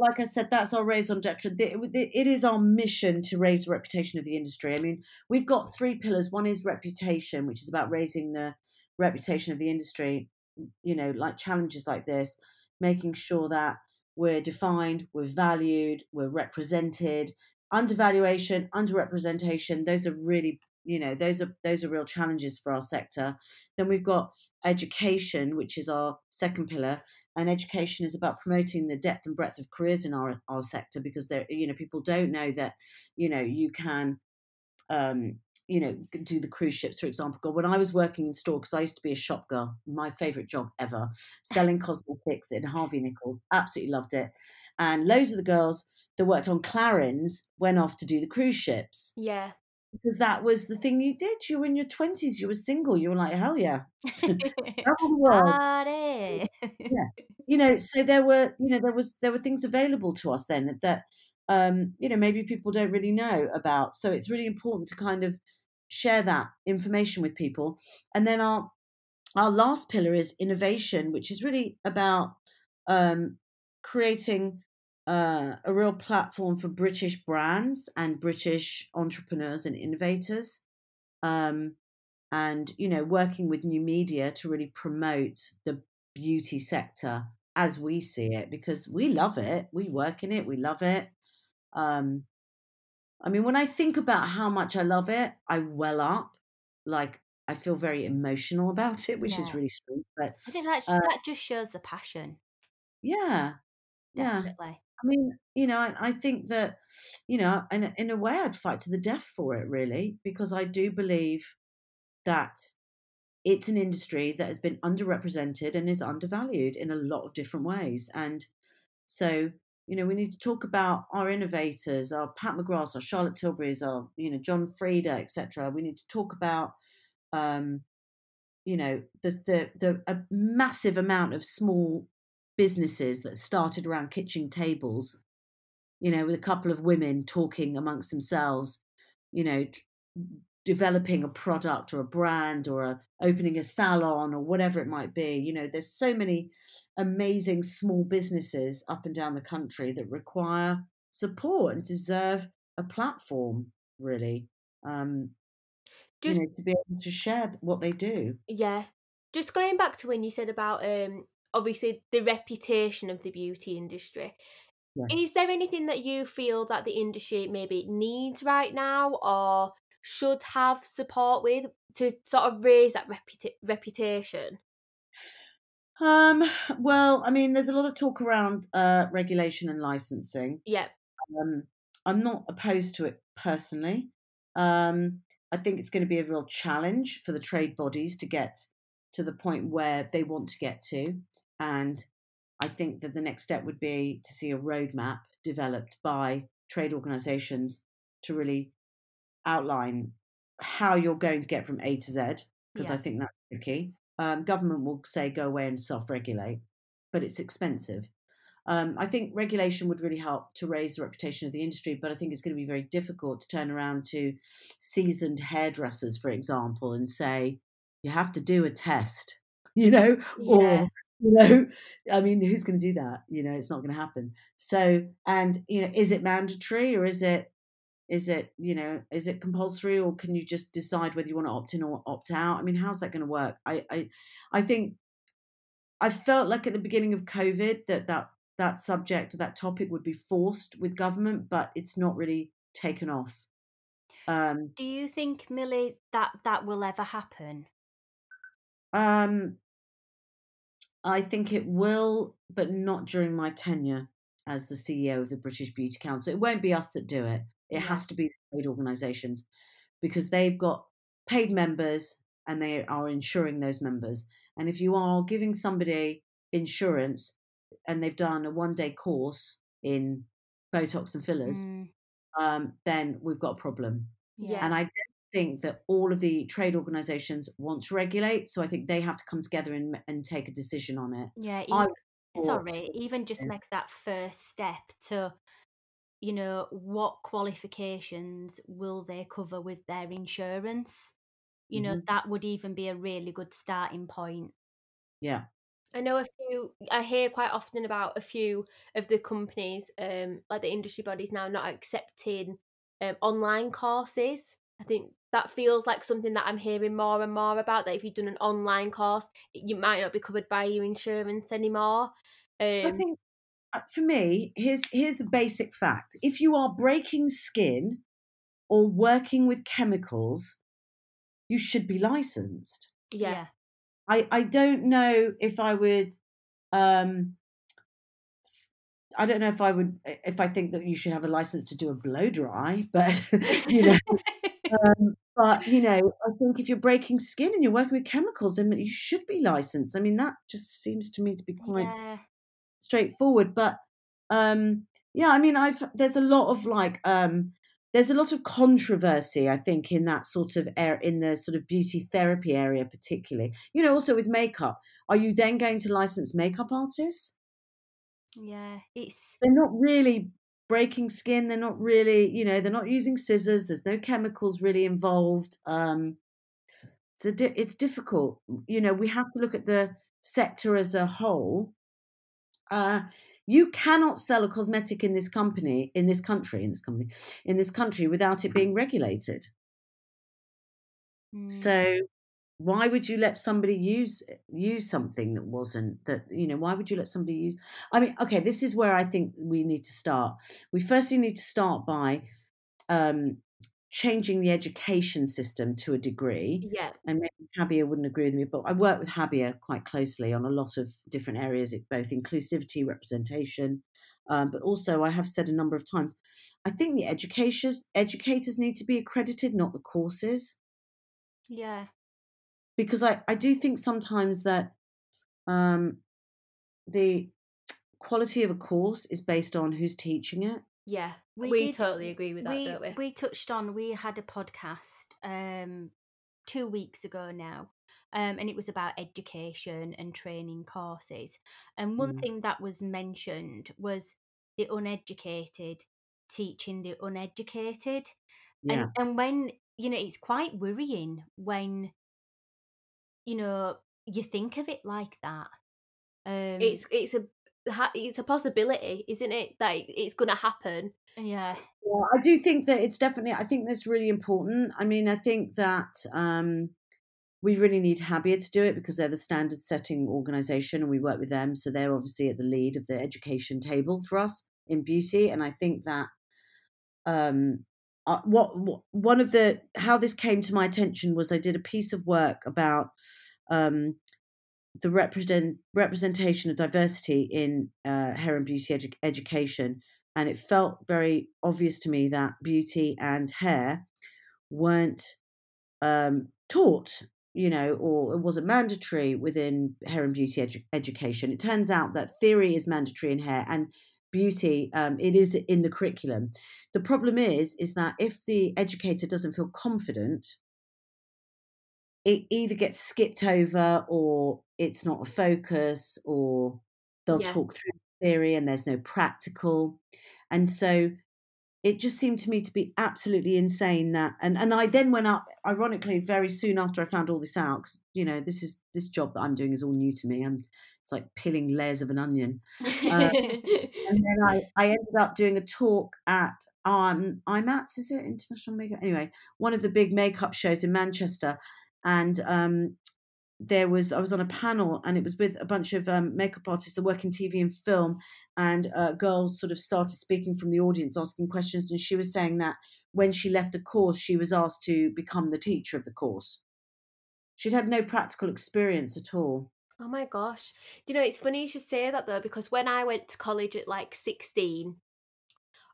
like I said, that's our raison d'etre. It is our mission to raise the reputation of the industry. I mean, we've got three pillars. One is reputation, which is about raising the reputation of the industry. You know, like challenges like this, making sure that we're defined, we're valued, we're represented. Undervaluation, underrepresentation, those are really, you know, those are those are real challenges for our sector. Then we've got education, which is our second pillar, and education is about promoting the depth and breadth of careers in our our sector because there you know people don't know that you know you can um you know do the cruise ships for example God, when i was working in store because i used to be a shop girl my favorite job ever selling cosmetics in Harvey Nichols absolutely loved it and loads of the girls that worked on clarins went off to do the cruise ships Yeah. Because that was the thing you did you were in your 20s you were single you were like hell yeah. World you know so there were you know there was there were things available to us then that um you know maybe people don't really know about so it's really important to kind of share that information with people. And then our our last pillar is innovation which is really about um creating uh, a real platform for british brands and british entrepreneurs and innovators um and you know working with new media to really promote the beauty sector as we see it because we love it. We work in it. We love it. Um i mean when i think about how much i love it i well up. Like i feel very emotional about it which is really sweet but I think that Uh, that just shows the passion. yeah. Yeah. Definitely. I mean, you know, I, think that, you know, in, in a way, I'd fight to the death for it, really, because I do believe that it's an industry that has been underrepresented and is undervalued in a lot of different ways. And so, you know, we need to talk about our innovators, our Pat McGrath, our Charlotte Tilburys, our, you know, John Frieda, etc. We need to talk about, um, you know, the the the a massive amount of small businesses that started around kitchen tables, you know, with a couple of women talking amongst themselves, you know, tr- developing a product or a brand or a, opening a salon or whatever it might be. You know, there's so many amazing small businesses up and down the country that require support and deserve a platform, really. Um, Just you know, to be able to share what they do. yeah. Just going back to when you said about um obviously the reputation of the beauty industry. Yeah. Is there anything that you feel that the industry maybe needs right now or should have support with to sort of raise that reputa- reputation? Um, well, I mean, there's a lot of talk around uh, regulation and licensing. Yeah. Um, I'm not opposed to it personally. Um, I think it's going to be a real challenge for the trade bodies to get to the point where they want to get to. And I think that the next step would be to see a roadmap developed by trade organizations to really outline how you're going to get from A to Z, because I think that's tricky. Um, government will say go away and self regulate, but it's expensive. Um, I think regulation would really help to raise the reputation of the industry, but I think it's going to be very difficult to turn around to seasoned hairdressers, for example, and say, you have to do a test, you know, or Yeah. You know? I mean who's going to do that? You know it's not going to happen. So and you know is it mandatory or is it is it you know is it compulsory or can you just decide whether you want to opt in or opt out? I mean how's that going to work? I i i think i felt like at the beginning of covid that that that subject that topic would be forced with government but it's not really taken off. Um Do you think, Millie, that that will ever happen? Um, I think it will, but not during my tenure as the CEO of the British Beauty Council. It won't be us that do it. It has to be the trade organisations because they've got paid members and they are insuring those members. And if you are giving somebody insurance, and they've done a one day course in Botox and fillers, Mm, um, then we've got a problem. yeah. And I think that all of the trade organisations want to regulate, so I think they have to come together and and take a decision on it. Yeah, I even, thought- sorry, even just Yeah. make that first step to, you know, what qualifications will they cover with their insurance? You know, Mhm. that would even be a really good starting point. Yeah. I know a few. I hear quite often about a few of the companies, um, like the industry bodies now, not accepting um, online courses. I think that feels like something that I'm hearing more and more about. That if you've done an online course, you might not be covered by your insurance anymore. I Um, think uh, for me, here's here's the basic fact: if you are breaking skin or working with chemicals, you should be licensed. yeah, I I don't know if I would. Um, I don't know if I would if I think that you should have a license to do a blow dry, but you know, um, but you know, I think if you're breaking skin and you're working with chemicals, then you should be licensed. I mean, that just seems to me to be quite yeah, straightforward. But um, yeah, I mean, I've there's a lot of like um, there's a lot of controversy, I think, in that sort of air in the sort of beauty therapy area, particularly. You know, also with makeup, are you then going to license makeup artists? yeah. It's They're not really breaking skin. They're not really, you know, they're not using scissors. There's no chemicals really involved. Um, so di- it's difficult. You know, we have to look at the sector as a whole. Uh, you cannot sell a cosmetic in this company, in this country, in this company, in this country without it being regulated. mm, So why would you let somebody use use something that wasn't that you know why would you let somebody use i mean okay this is where i think we need to start. We firstly need to start by um changing the education system to a degree yeah, and maybe Habia wouldn't agree with me, but I work with Habia quite closely on a lot of different areas, both inclusivity, representation, um, but also I have said a number of times, I think the educators educators need to be accredited, not the courses, yeah, because I I do think sometimes that um, the quality of a course is based on who's teaching it. yeah. We We, did- totally agree with that, we don't we? we touched on we had a podcast um two weeks ago now um and it was about education and training courses and one Mm. thing that was mentioned was the uneducated teaching the uneducated Yeah, and and when you know it's quite worrying when you know you think of it like that um it's it's a ha- it's a possibility, isn't it? That it's going to happen. yeah Yeah, I do think that it's definitely. I think that's really important. I mean, I think that um, we really need Habia to do it because they're the standard setting organisation, and we work with them, so they're obviously at the lead of the education table for us in beauty. And I think that um, uh, what, what one of the how this came to my attention was I did a piece of work about um, the represent representation of diversity in uh, hair and beauty edu- education, and it felt very obvious to me that beauty and hair weren't um, taught, you know, or it wasn't mandatory within hair and beauty edu- education. It turns out that theory is mandatory in hair and beauty um, it is in the curriculum. The problem is, is that if the educator doesn't feel confident it either gets skipped over or it's not a focus or they'll Yeah. talk through theory and there's no practical and so it just seemed to me to be absolutely insane that and and I then went up ironically very soon after I found all this out because you know this is this job that I'm doing is all new to me I'm it's like peeling layers of an onion Uh, and then I, I ended up doing a talk at um IMATS, is it International Makeup? Anyway, one of the big makeup shows in Manchester, and um there was I was on a panel and it was with a bunch of um, makeup artists that work in TV and film, and uh, girls sort of started speaking from the audience, asking questions, and she was saying that when she left the course, she was asked to become the teacher of the course. She'd had no practical experience at all. Oh my gosh. Do you know, it's funny you should say that though, because when I went to college at like 16,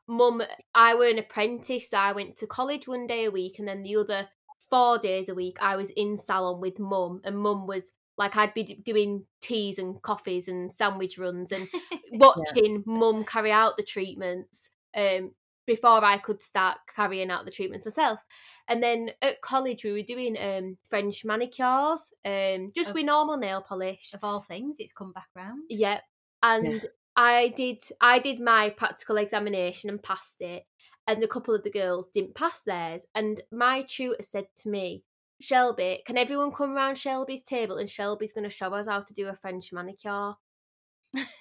mum, I were an apprentice, so I went to college one day a week, and then the other four days a week, I was in salon with mum, and mum was like I'd be doing teas and coffees and sandwich runs and watching yeah. mum carry out the treatments um, before I could start carrying out the treatments myself. And then at college, we were doing um, French manicures, um, just of, with normal nail polish. Of all things, it's come back round. Yep. And yeah. I did I did my practical examination and passed it, and a couple of the girls didn't pass theirs. And my tutor said to me, Shelby, can everyone come round Shelby's table and Shelby's going to show us how to do a French manicure?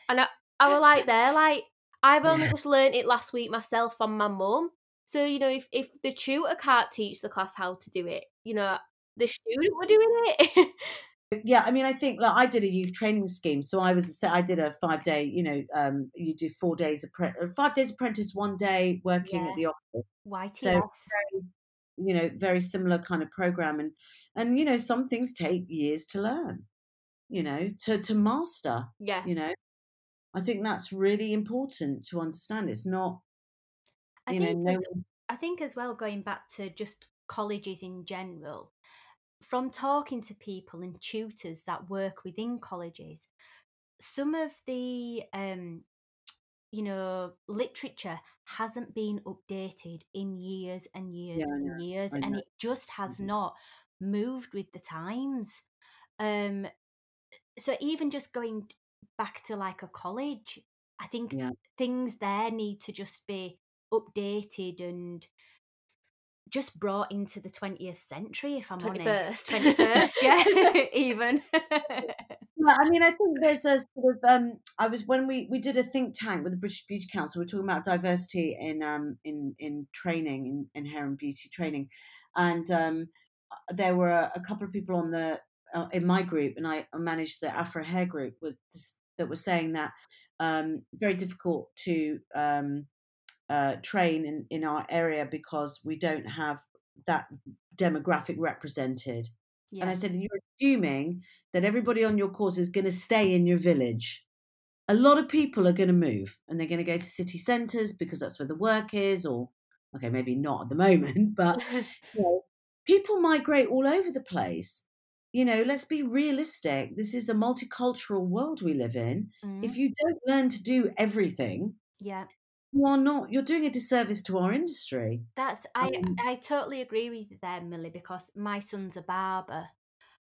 and I, I was like, there, like, I've only just learned it last week myself from my mum. So, you know, if, if the tutor can't teach the class how to do it, you know, the student were doing it. yeah, I mean, I think like I did a youth training scheme, so I was I did a five day, you know, um, you do four days uh, five days apprentice, one day working yeah. at the office. YTS. So very, you know, very similar kind of program, and and you know, some things take years to learn, you know, to to master. Yeah, you know, I think that's really important to understand. It's not, I you know, no. I think as well, going back to just colleges in general, from talking to people and tutors that work within colleges, some of the um, you know literature hasn't been updated in years and years yeah, and years, and it just has mm-hmm. not moved with the times. Um, so even just going back to like a college. I think yeah. things there need to just be updated and just brought into the 20th century, if I'm 21st. honest. 21st, yeah, even. yeah, I mean, I think there's a sort of, um, I was, when we, we did a think tank with the British Beauty Council, we are talking about diversity in, um, in, in training, in, in hair and beauty training. And um, uh, there were a, a couple of people on the, uh, in my group, and I managed the Afro Hair group, with that were saying that um, very difficult to um, uh, train in, in our area because we don't have that demographic represented. Yeah. And I said, You're assuming that everybody on your course is going to stay in your village. A lot of people are going to move and they're going to go to city centres because that's where the work is, or, okay, maybe not at the moment, but you know, people migrate all over the place you know, let's be realistic. This is a multicultural world we live in. Mm. If you don't learn to do everything, yeah, you are not. You're doing a disservice to our industry. That's I. Um, I totally agree with you there, Millie, because my son's a barber,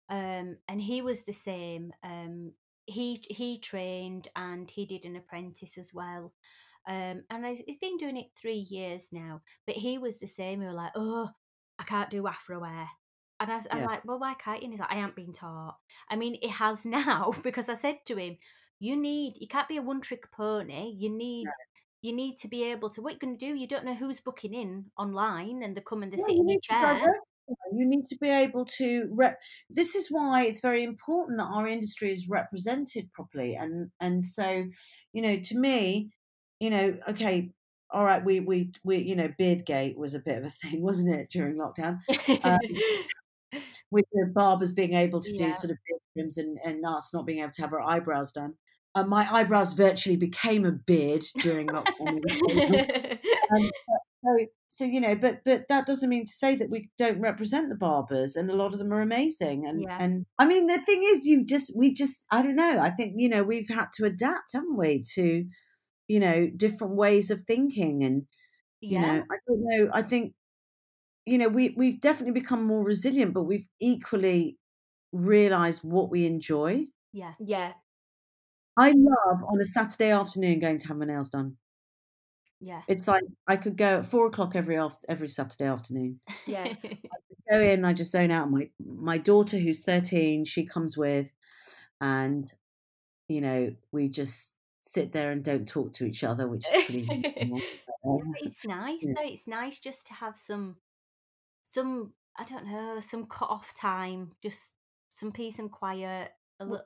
um, and he was the same. Um, he he trained and he did an apprentice as well. Um, and he's been doing it three years now. But he was the same. He was like, "Oh, I can't do Afro wear. And I was, I'm like, well, why can't you? And he's like, I ain't been taught. I mean, it has now because I said to him, you need, you can't be a one trick pony. You need, you need to be able to, what you're going to do, you don't know who's booking in online and they come and they yeah, sit in your chair. You need to be able to. Rep- this is why it's very important that our industry is represented properly, and and so, you know, to me, you know, okay, all right, we we we you know, Beardgate was a bit of a thing, wasn't it, during lockdown? Um, with the barbers being able to yeah. do sort of trims and, and us not being able to have our eyebrows done. Uh, my eyebrows virtually became a beard during lockdown. um, so, so you know, but but that doesn't mean to say that we don't represent the barbers, and a lot of them are amazing. And yeah. and I mean, the thing is, you just we just I don't know. I think you know we've had to adapt, haven't we, to you know different ways of thinking, and you know I don't know. I think you know, we we've definitely become more resilient, but we've equally realized what we enjoy. Yeah. Yeah. I love on a Saturday afternoon going to have my nails done. Yeah. It's like I could go at four o'clock every after, every Saturday afternoon. Yeah. go in, I just zone out. My my daughter who's 13, she comes with and you know, we just sit there and don't talk to each other, which is pretty yeah, it's nice yeah. though. It's nice just to have some some I don't know some cut off time, just some peace and quiet.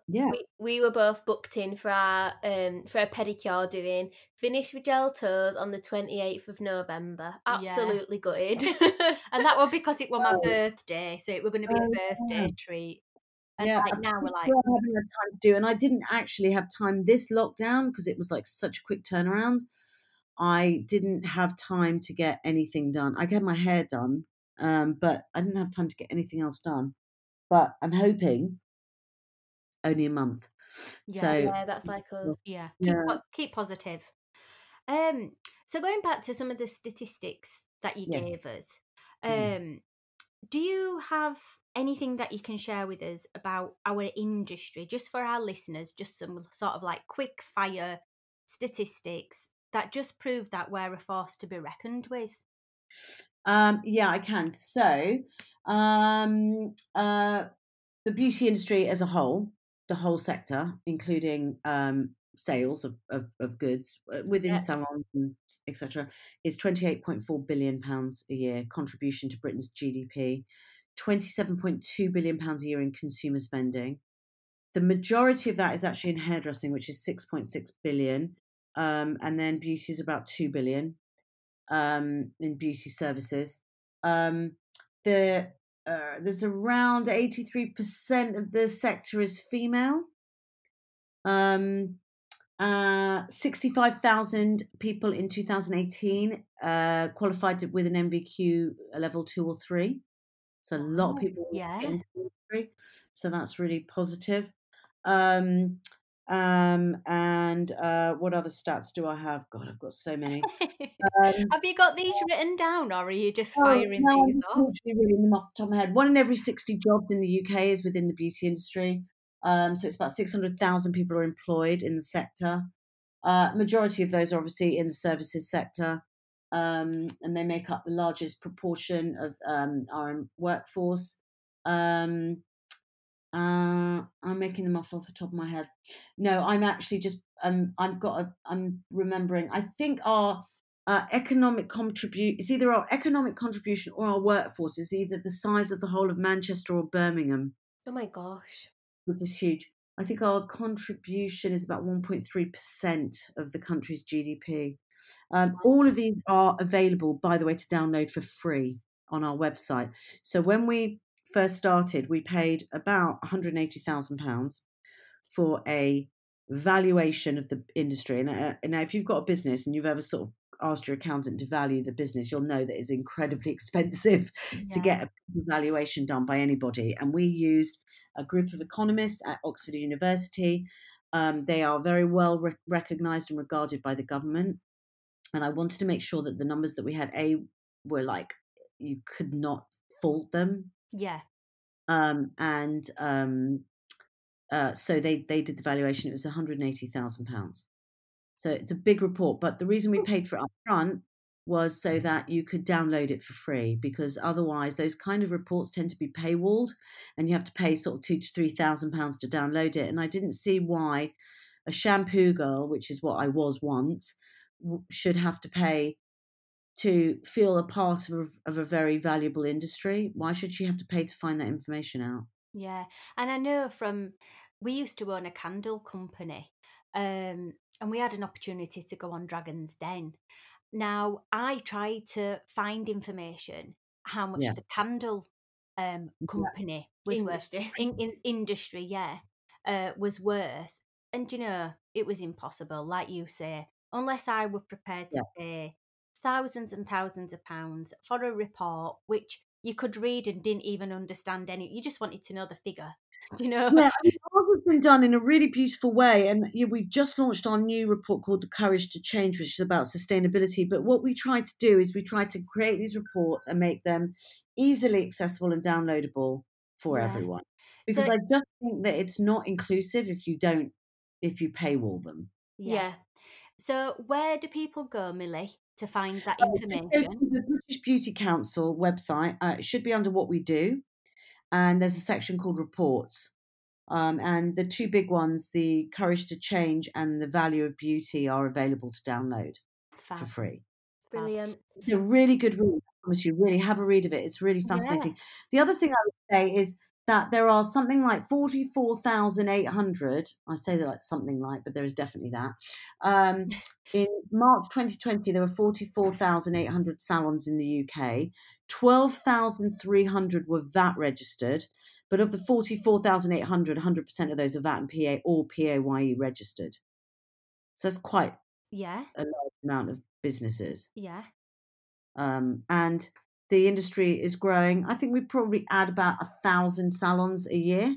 yeah, we, we were both booked in for our um for a pedicure doing Finished with gel toes on the twenty eighth of November. Absolutely yeah. gutted, and that was because it was my oh. birthday, so it was going to be a oh, birthday yeah. treat. And yeah, like now we're like having time to do, and I didn't actually have time this lockdown because it was like such a quick turnaround. I didn't have time to get anything done. I get my hair done um, but I didn't have time to get anything else done. But I'm hoping only a month. Yeah, so Yeah, that's like us. Yeah, keep, Yeah. po- keep positive. Um, so going back to some of the statistics that you Yes. gave us, Mhm. um, do you have anything that you can share with us about our industry, just for our listeners, just some sort of like quick fire statistics that just prove that we're a force to be reckoned with? Um, yeah, I can. So, um, uh, the beauty industry as a whole, the whole sector, including um, sales of, of, of goods uh, within Yeah. salons and etc., is twenty eight point four billion pounds a year contribution to Britain's GDP, twenty seven point two billion pounds a year in consumer spending. The majority of that is actually in hairdressing, which is six point six billion, um, and then beauty is about two billion um, in beauty services. Um, the uh, there's around 83% of the sector is female. Um, uh, 65,000 people in 2018 uh, qualified with an NVQ level two or three. So a lot of people yeah. So that's really positive. Um, um, and uh, what other stats do I have? God, I've got so many. Um, Have you got these written down, or are you just Oh, firing no, these I'm off? reading them off the top of my head. One in every 60 jobs in the UK is within the beauty industry. Um, so it's about 600,000 people are employed in the sector. Uh, majority of those are obviously in the services sector, um, and they make up the largest proportion of um, our workforce. Um, uh, I'm making them off off the top of my head. No, I'm actually just um, I've got a, I'm remembering. I think our uh, economic contribute is either our economic contribution or our workforce is either the size of the whole of Manchester or Birmingham, Oh my gosh. which is huge. I think our contribution is about 1.3% of the country's GDP. Um, all of these are available, by the way, to download for free on our website. So when we first started, we paid about £180,000 for a valuation of the industry. And uh, now, if you've got a business and you've ever sort of asked your accountant to value the business, you'll know that it's incredibly expensive to get a valuation done by anybody. And we used a group of economists at Oxford University. Um, they are very well re- recognised and regarded by the government. And I wanted to make sure that the numbers that we had, A, were like, you could not fault them. Yeah. Um, and um, uh, so they, they did the valuation. It was £180,000. So it's a big report. But the reason we paid for it up front was so that you could download it for free because otherwise those kind of reports tend to be paywalled and you have to pay sort of two to three thousand pounds to download it and i didn't see why a shampoo girl which is what i was once w- should have to pay to feel a part of a, of a very valuable industry why should she have to pay to find that information out Yeah, and I know from we used to own a candle company, um, and we had an opportunity to go on Dragon's Den. Now I tried to find information how much Yeah. the candle um, company was worth Industry. in, in industry, yeah, uh, was worth, and you know it was impossible, like you say, unless I were prepared to pay thousands and thousands of pounds for a report which you could read and didn't even understand any. You just wanted to know the figure, you know. Yeah, I mean, ours has been done in a really beautiful way, and yeah, we've just launched our new report called "The Courage to Change," which is about sustainability. But what we try to do is we try to create these reports and make them easily accessible and downloadable for Yeah. everyone. Because So- I just think that it's not inclusive if you don't if you paywall them. Yeah. So where do people go, Millie, to find that Uh, if you go information? to the British Beauty Council website. Uh, it should be under what we do, and there's a section called reports. Um, and the two big ones, the Courage to Change and the Value of Beauty, are available to download for free. Brilliant. It's a really good read. I promise you, really have a read of it. It's really fascinating. The other thing I would say is that there are something like 44,800, I say that like something like, but there is definitely that. Um, in March 2020, there were 44,800 salons in the UK. 12,300 were VAT registered, but of the 44,800, 100% of those are VAT and PA or PAYE registered. So that's quite Yeah, a large amount of businesses yeah. um, and the industry is growing. I think we probably add about a thousand salons a year.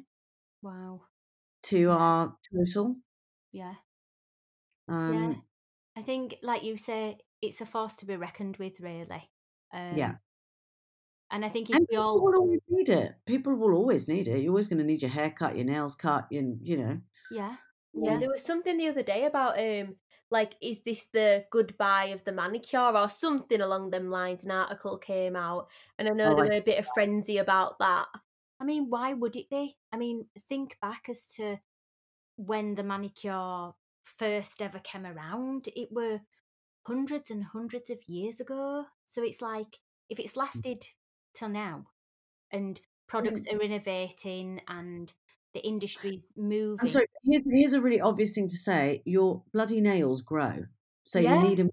Wow. to our total. Yeah. Um, yeah. I think, like you say, it's a force to be reckoned with, really. Um, yeah. And I think if And we all, will always need it. People will always need it. You're always going to need your hair cut, your nails cut, and you know. yeah, Yeah, there was something the other day about um like is this the goodbye of the manicure or something along them lines an article came out and I know Oh, there were a bit of frenzy about that. I mean, why would it be? I mean, think back as to when the manicure first ever came around. It were hundreds and hundreds of years ago. So it's like if it's lasted till now, and products are innovating and the industry's moving. I'm sorry. Here's, here's a really obvious thing to say. Your bloody nails grow, so Yeah. you need them.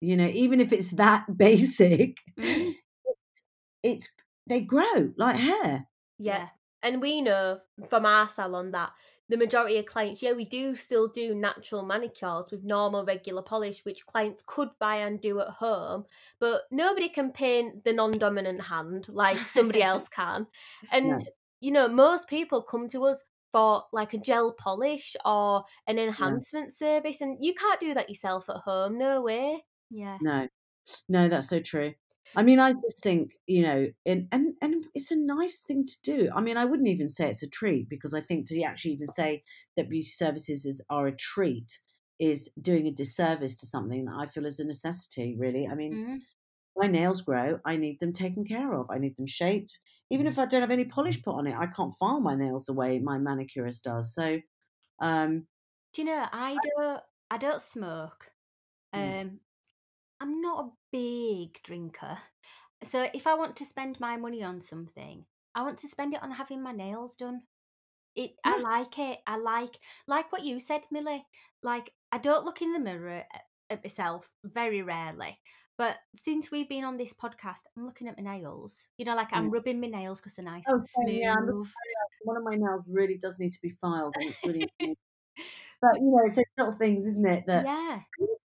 You know, even if it's that basic, Mm, it's they grow like hair. Yeah. And we know from our salon that the majority of clients, yeah, we do still do natural manicures with normal regular polish, which clients could buy and do at home, but nobody can paint the non dominant hand like somebody else can. And, you know, most people come to us for like a gel polish or an enhancement service, and you can't do that yourself at home, no way. yeah. No, no, that's so true. I mean, I just think you know, and and and it's a nice thing to do. I mean, I wouldn't even say it's a treat because I think to actually even say that beauty services is are a treat is doing a disservice to something that I feel is a necessity. Really, I mean, Mm, my nails grow. I need them taken care of. I need them shaped. Even if I don't have any polish put on it, I can't file my nails the way my manicurist does. So, um, Do you know I don't I don't smoke. Mm. Um I'm not a big drinker. So if I want to spend my money on something, I want to spend it on having my nails done. It I like it. I like like what you said, Millie. Like I don't look in the mirror at, myself very rarely. But since we've been on this podcast, I'm looking at my nails. You know, like I'm Yeah. rubbing my nails because they're nice Oh, and same, yeah, I'm smooth. one of my nails really does need to be filed, and it's really. but you know, it's those little things, isn't it? That yeah.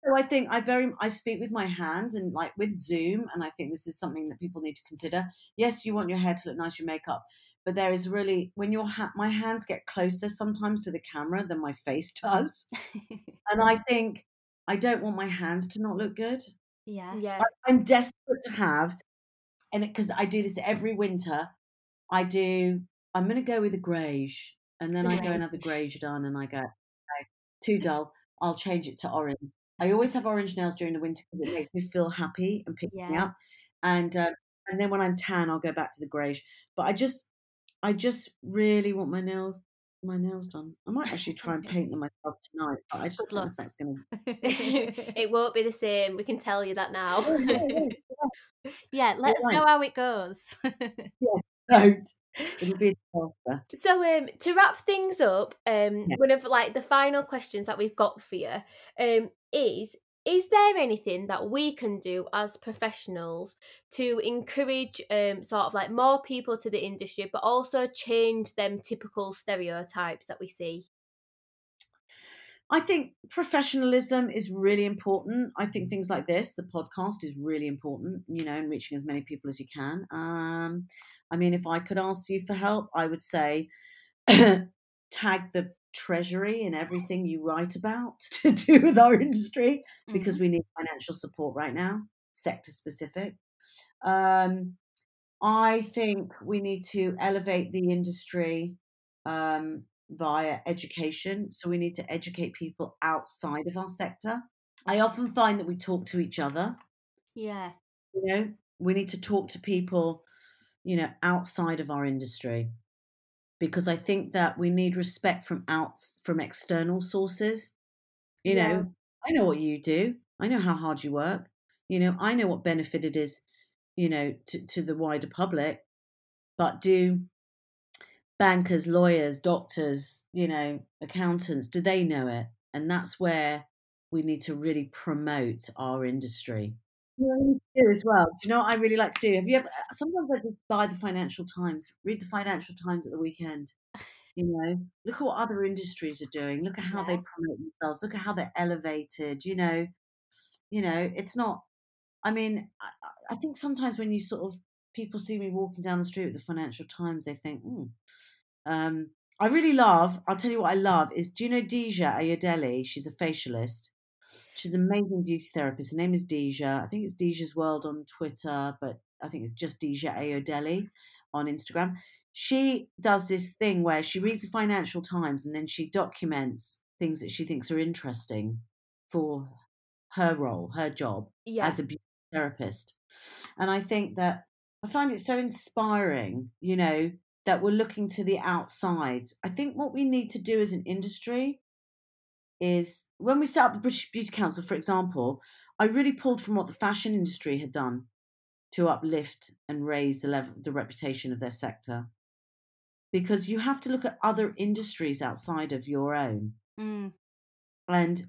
So I think I very I speak with my hands and like with Zoom, and I think this is something that people need to consider. Yes, you want your hair to look nice, your makeup, but there is really when your ha- my hands get closer sometimes to the camera than my face does, and I think I don't want my hands to not look good. yeah. Yeah. I- I'm desperate to have, and because I do this every winter, I do. I'm going to go with a greige, and then I go and have the Greige. greige done, and I go, okay, too dull. I'll change it to orange. I always have orange nails during the winter because it makes me feel happy and pick me up, and uh, and then when I'm tan, I'll go back to the greige. But I just, I just really want my nails. My nails done. I might actually try and paint them myself tonight, but I just Good know luck. if that's going to. it won't be the same. We can tell you that now. yeah, let us right. know how it goes. yes, Don't. It'll be a disaster. So um to wrap things up, um Yeah. one of like the final questions that we've got for you um is is there anything that we can do as professionals to encourage um sort of like more people to the industry but also change them typical stereotypes that we see? I think professionalism is really important. I think things like this, the podcast, is really important. You know, and reaching as many people as you can. Um, I mean, if I could ask you for help, I would say tag the treasury in everything you write about to do with our industry because we need financial support right now, sector specific. Um, I think we need to elevate the industry um, via education. So we need to educate people outside of our sector. I often find that we talk to each other. yeah. You know, we need to talk to people, you know, outside of our industry because I think that we need respect from out from external sources. You Yeah. know, I know what you do. I know how hard you work. You know, I know what benefit it is, you know, to, to the wider public. But do bankers, lawyers, doctors, you know, accountants, do they know it? And that's where we need to really promote our industry. You know what I do as well. Do you know what I really like to do? Have you ever? uh, Sometimes I just buy the Financial Times, read the Financial Times at the weekend. You know, look at what other industries are doing. Look at how they promote themselves. Look at how they're elevated. You know, you know, it's not. I mean, I, I- think sometimes when you sort of people see me walking down the street with the Financial Times, they think, hmm. Um, I really love. I'll tell you what I love is. Do you know Deja? She's a facialist. She's an amazing beauty therapist. Her name is Deja. I think it's Deja's World on Twitter, but I think it's just Deja Ayodele on Instagram. She does this thing where she reads the Financial Times and then she documents things that she thinks are interesting for her role, her job Yeah. as a beauty therapist. And I think that I find it so inspiring, you know, that we're looking to the outside. I think what we need to do as an industry is when we set up the British Beauty Council, for example, I really pulled from what the fashion industry had done to uplift and raise the level, the reputation of their sector. Because you have to look at other industries outside of your own. Mm. And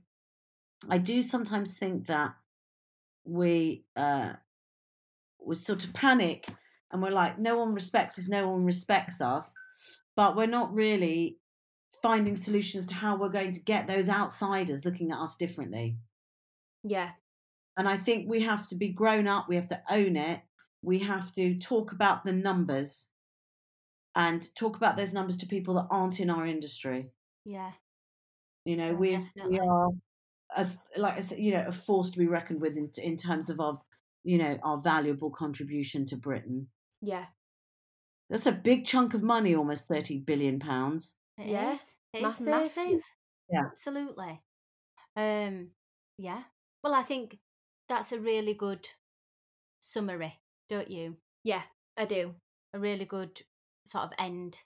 I do sometimes think that we uh, we sort of panic and we're like, no one respects us, no one respects us, but we're not really finding solutions to how we're going to get those outsiders looking at us differently. Yeah. And I think we have to be grown up, we have to own it, we have to talk about the numbers and talk about those numbers to people that aren't in our industry. Yeah. You know, Yeah, we we are a, like I said, you know, a force to be reckoned with in in terms of our, you know, our valuable contribution to Britain. Yeah. That's a big chunk of money, almost thirty billion pounds. It Yeah, is. It is massive. massive. Yeah. Absolutely. Um yeah. Well I think that's a really good summary, don't you? Yeah, I do. A really good sort of end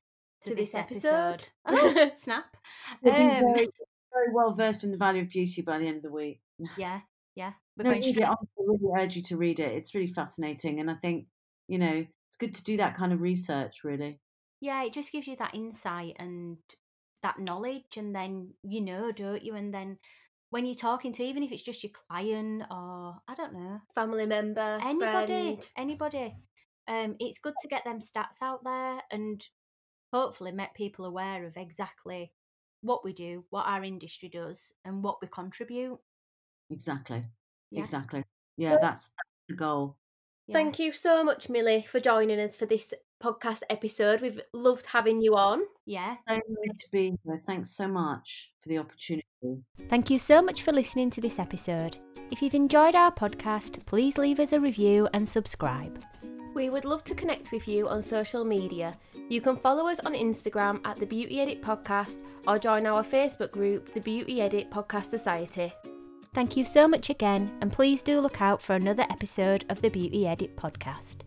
to, To this, this episode. episode. Snap. We'll Um, very, very well versed in the value of beauty by the end of the week. yeah, yeah. We're No, going it. I really urge you to read it. It's really fascinating, and I think you know it's good to do that kind of research. Really, yeah, it just gives you that insight and that knowledge, and then you know, don't you? And then when you're talking to, even if it's just your client or I don't know, Family member, anybody, friend. anybody, um, it's good to get them stats out there and hopefully make people aware of exactly what we do, what our industry does, and what we contribute. exactly, Yeah. exactly. Yeah, that's, that's the goal. Yeah. Thank you so much, Millie, for joining us for this podcast episode. We've loved having you on. Yeah. So nice to be here. Thanks so much for the opportunity. Thank you so much for listening to this episode. If you've enjoyed our podcast, please leave us a review and subscribe. We would love to connect with you on social media. You can follow us on Instagram at the Beauty Edit Podcast or join our Facebook group, the Beauty Edit Podcast Society. Thank you so much again, and please do look out for another episode of the Beauty Edit podcast.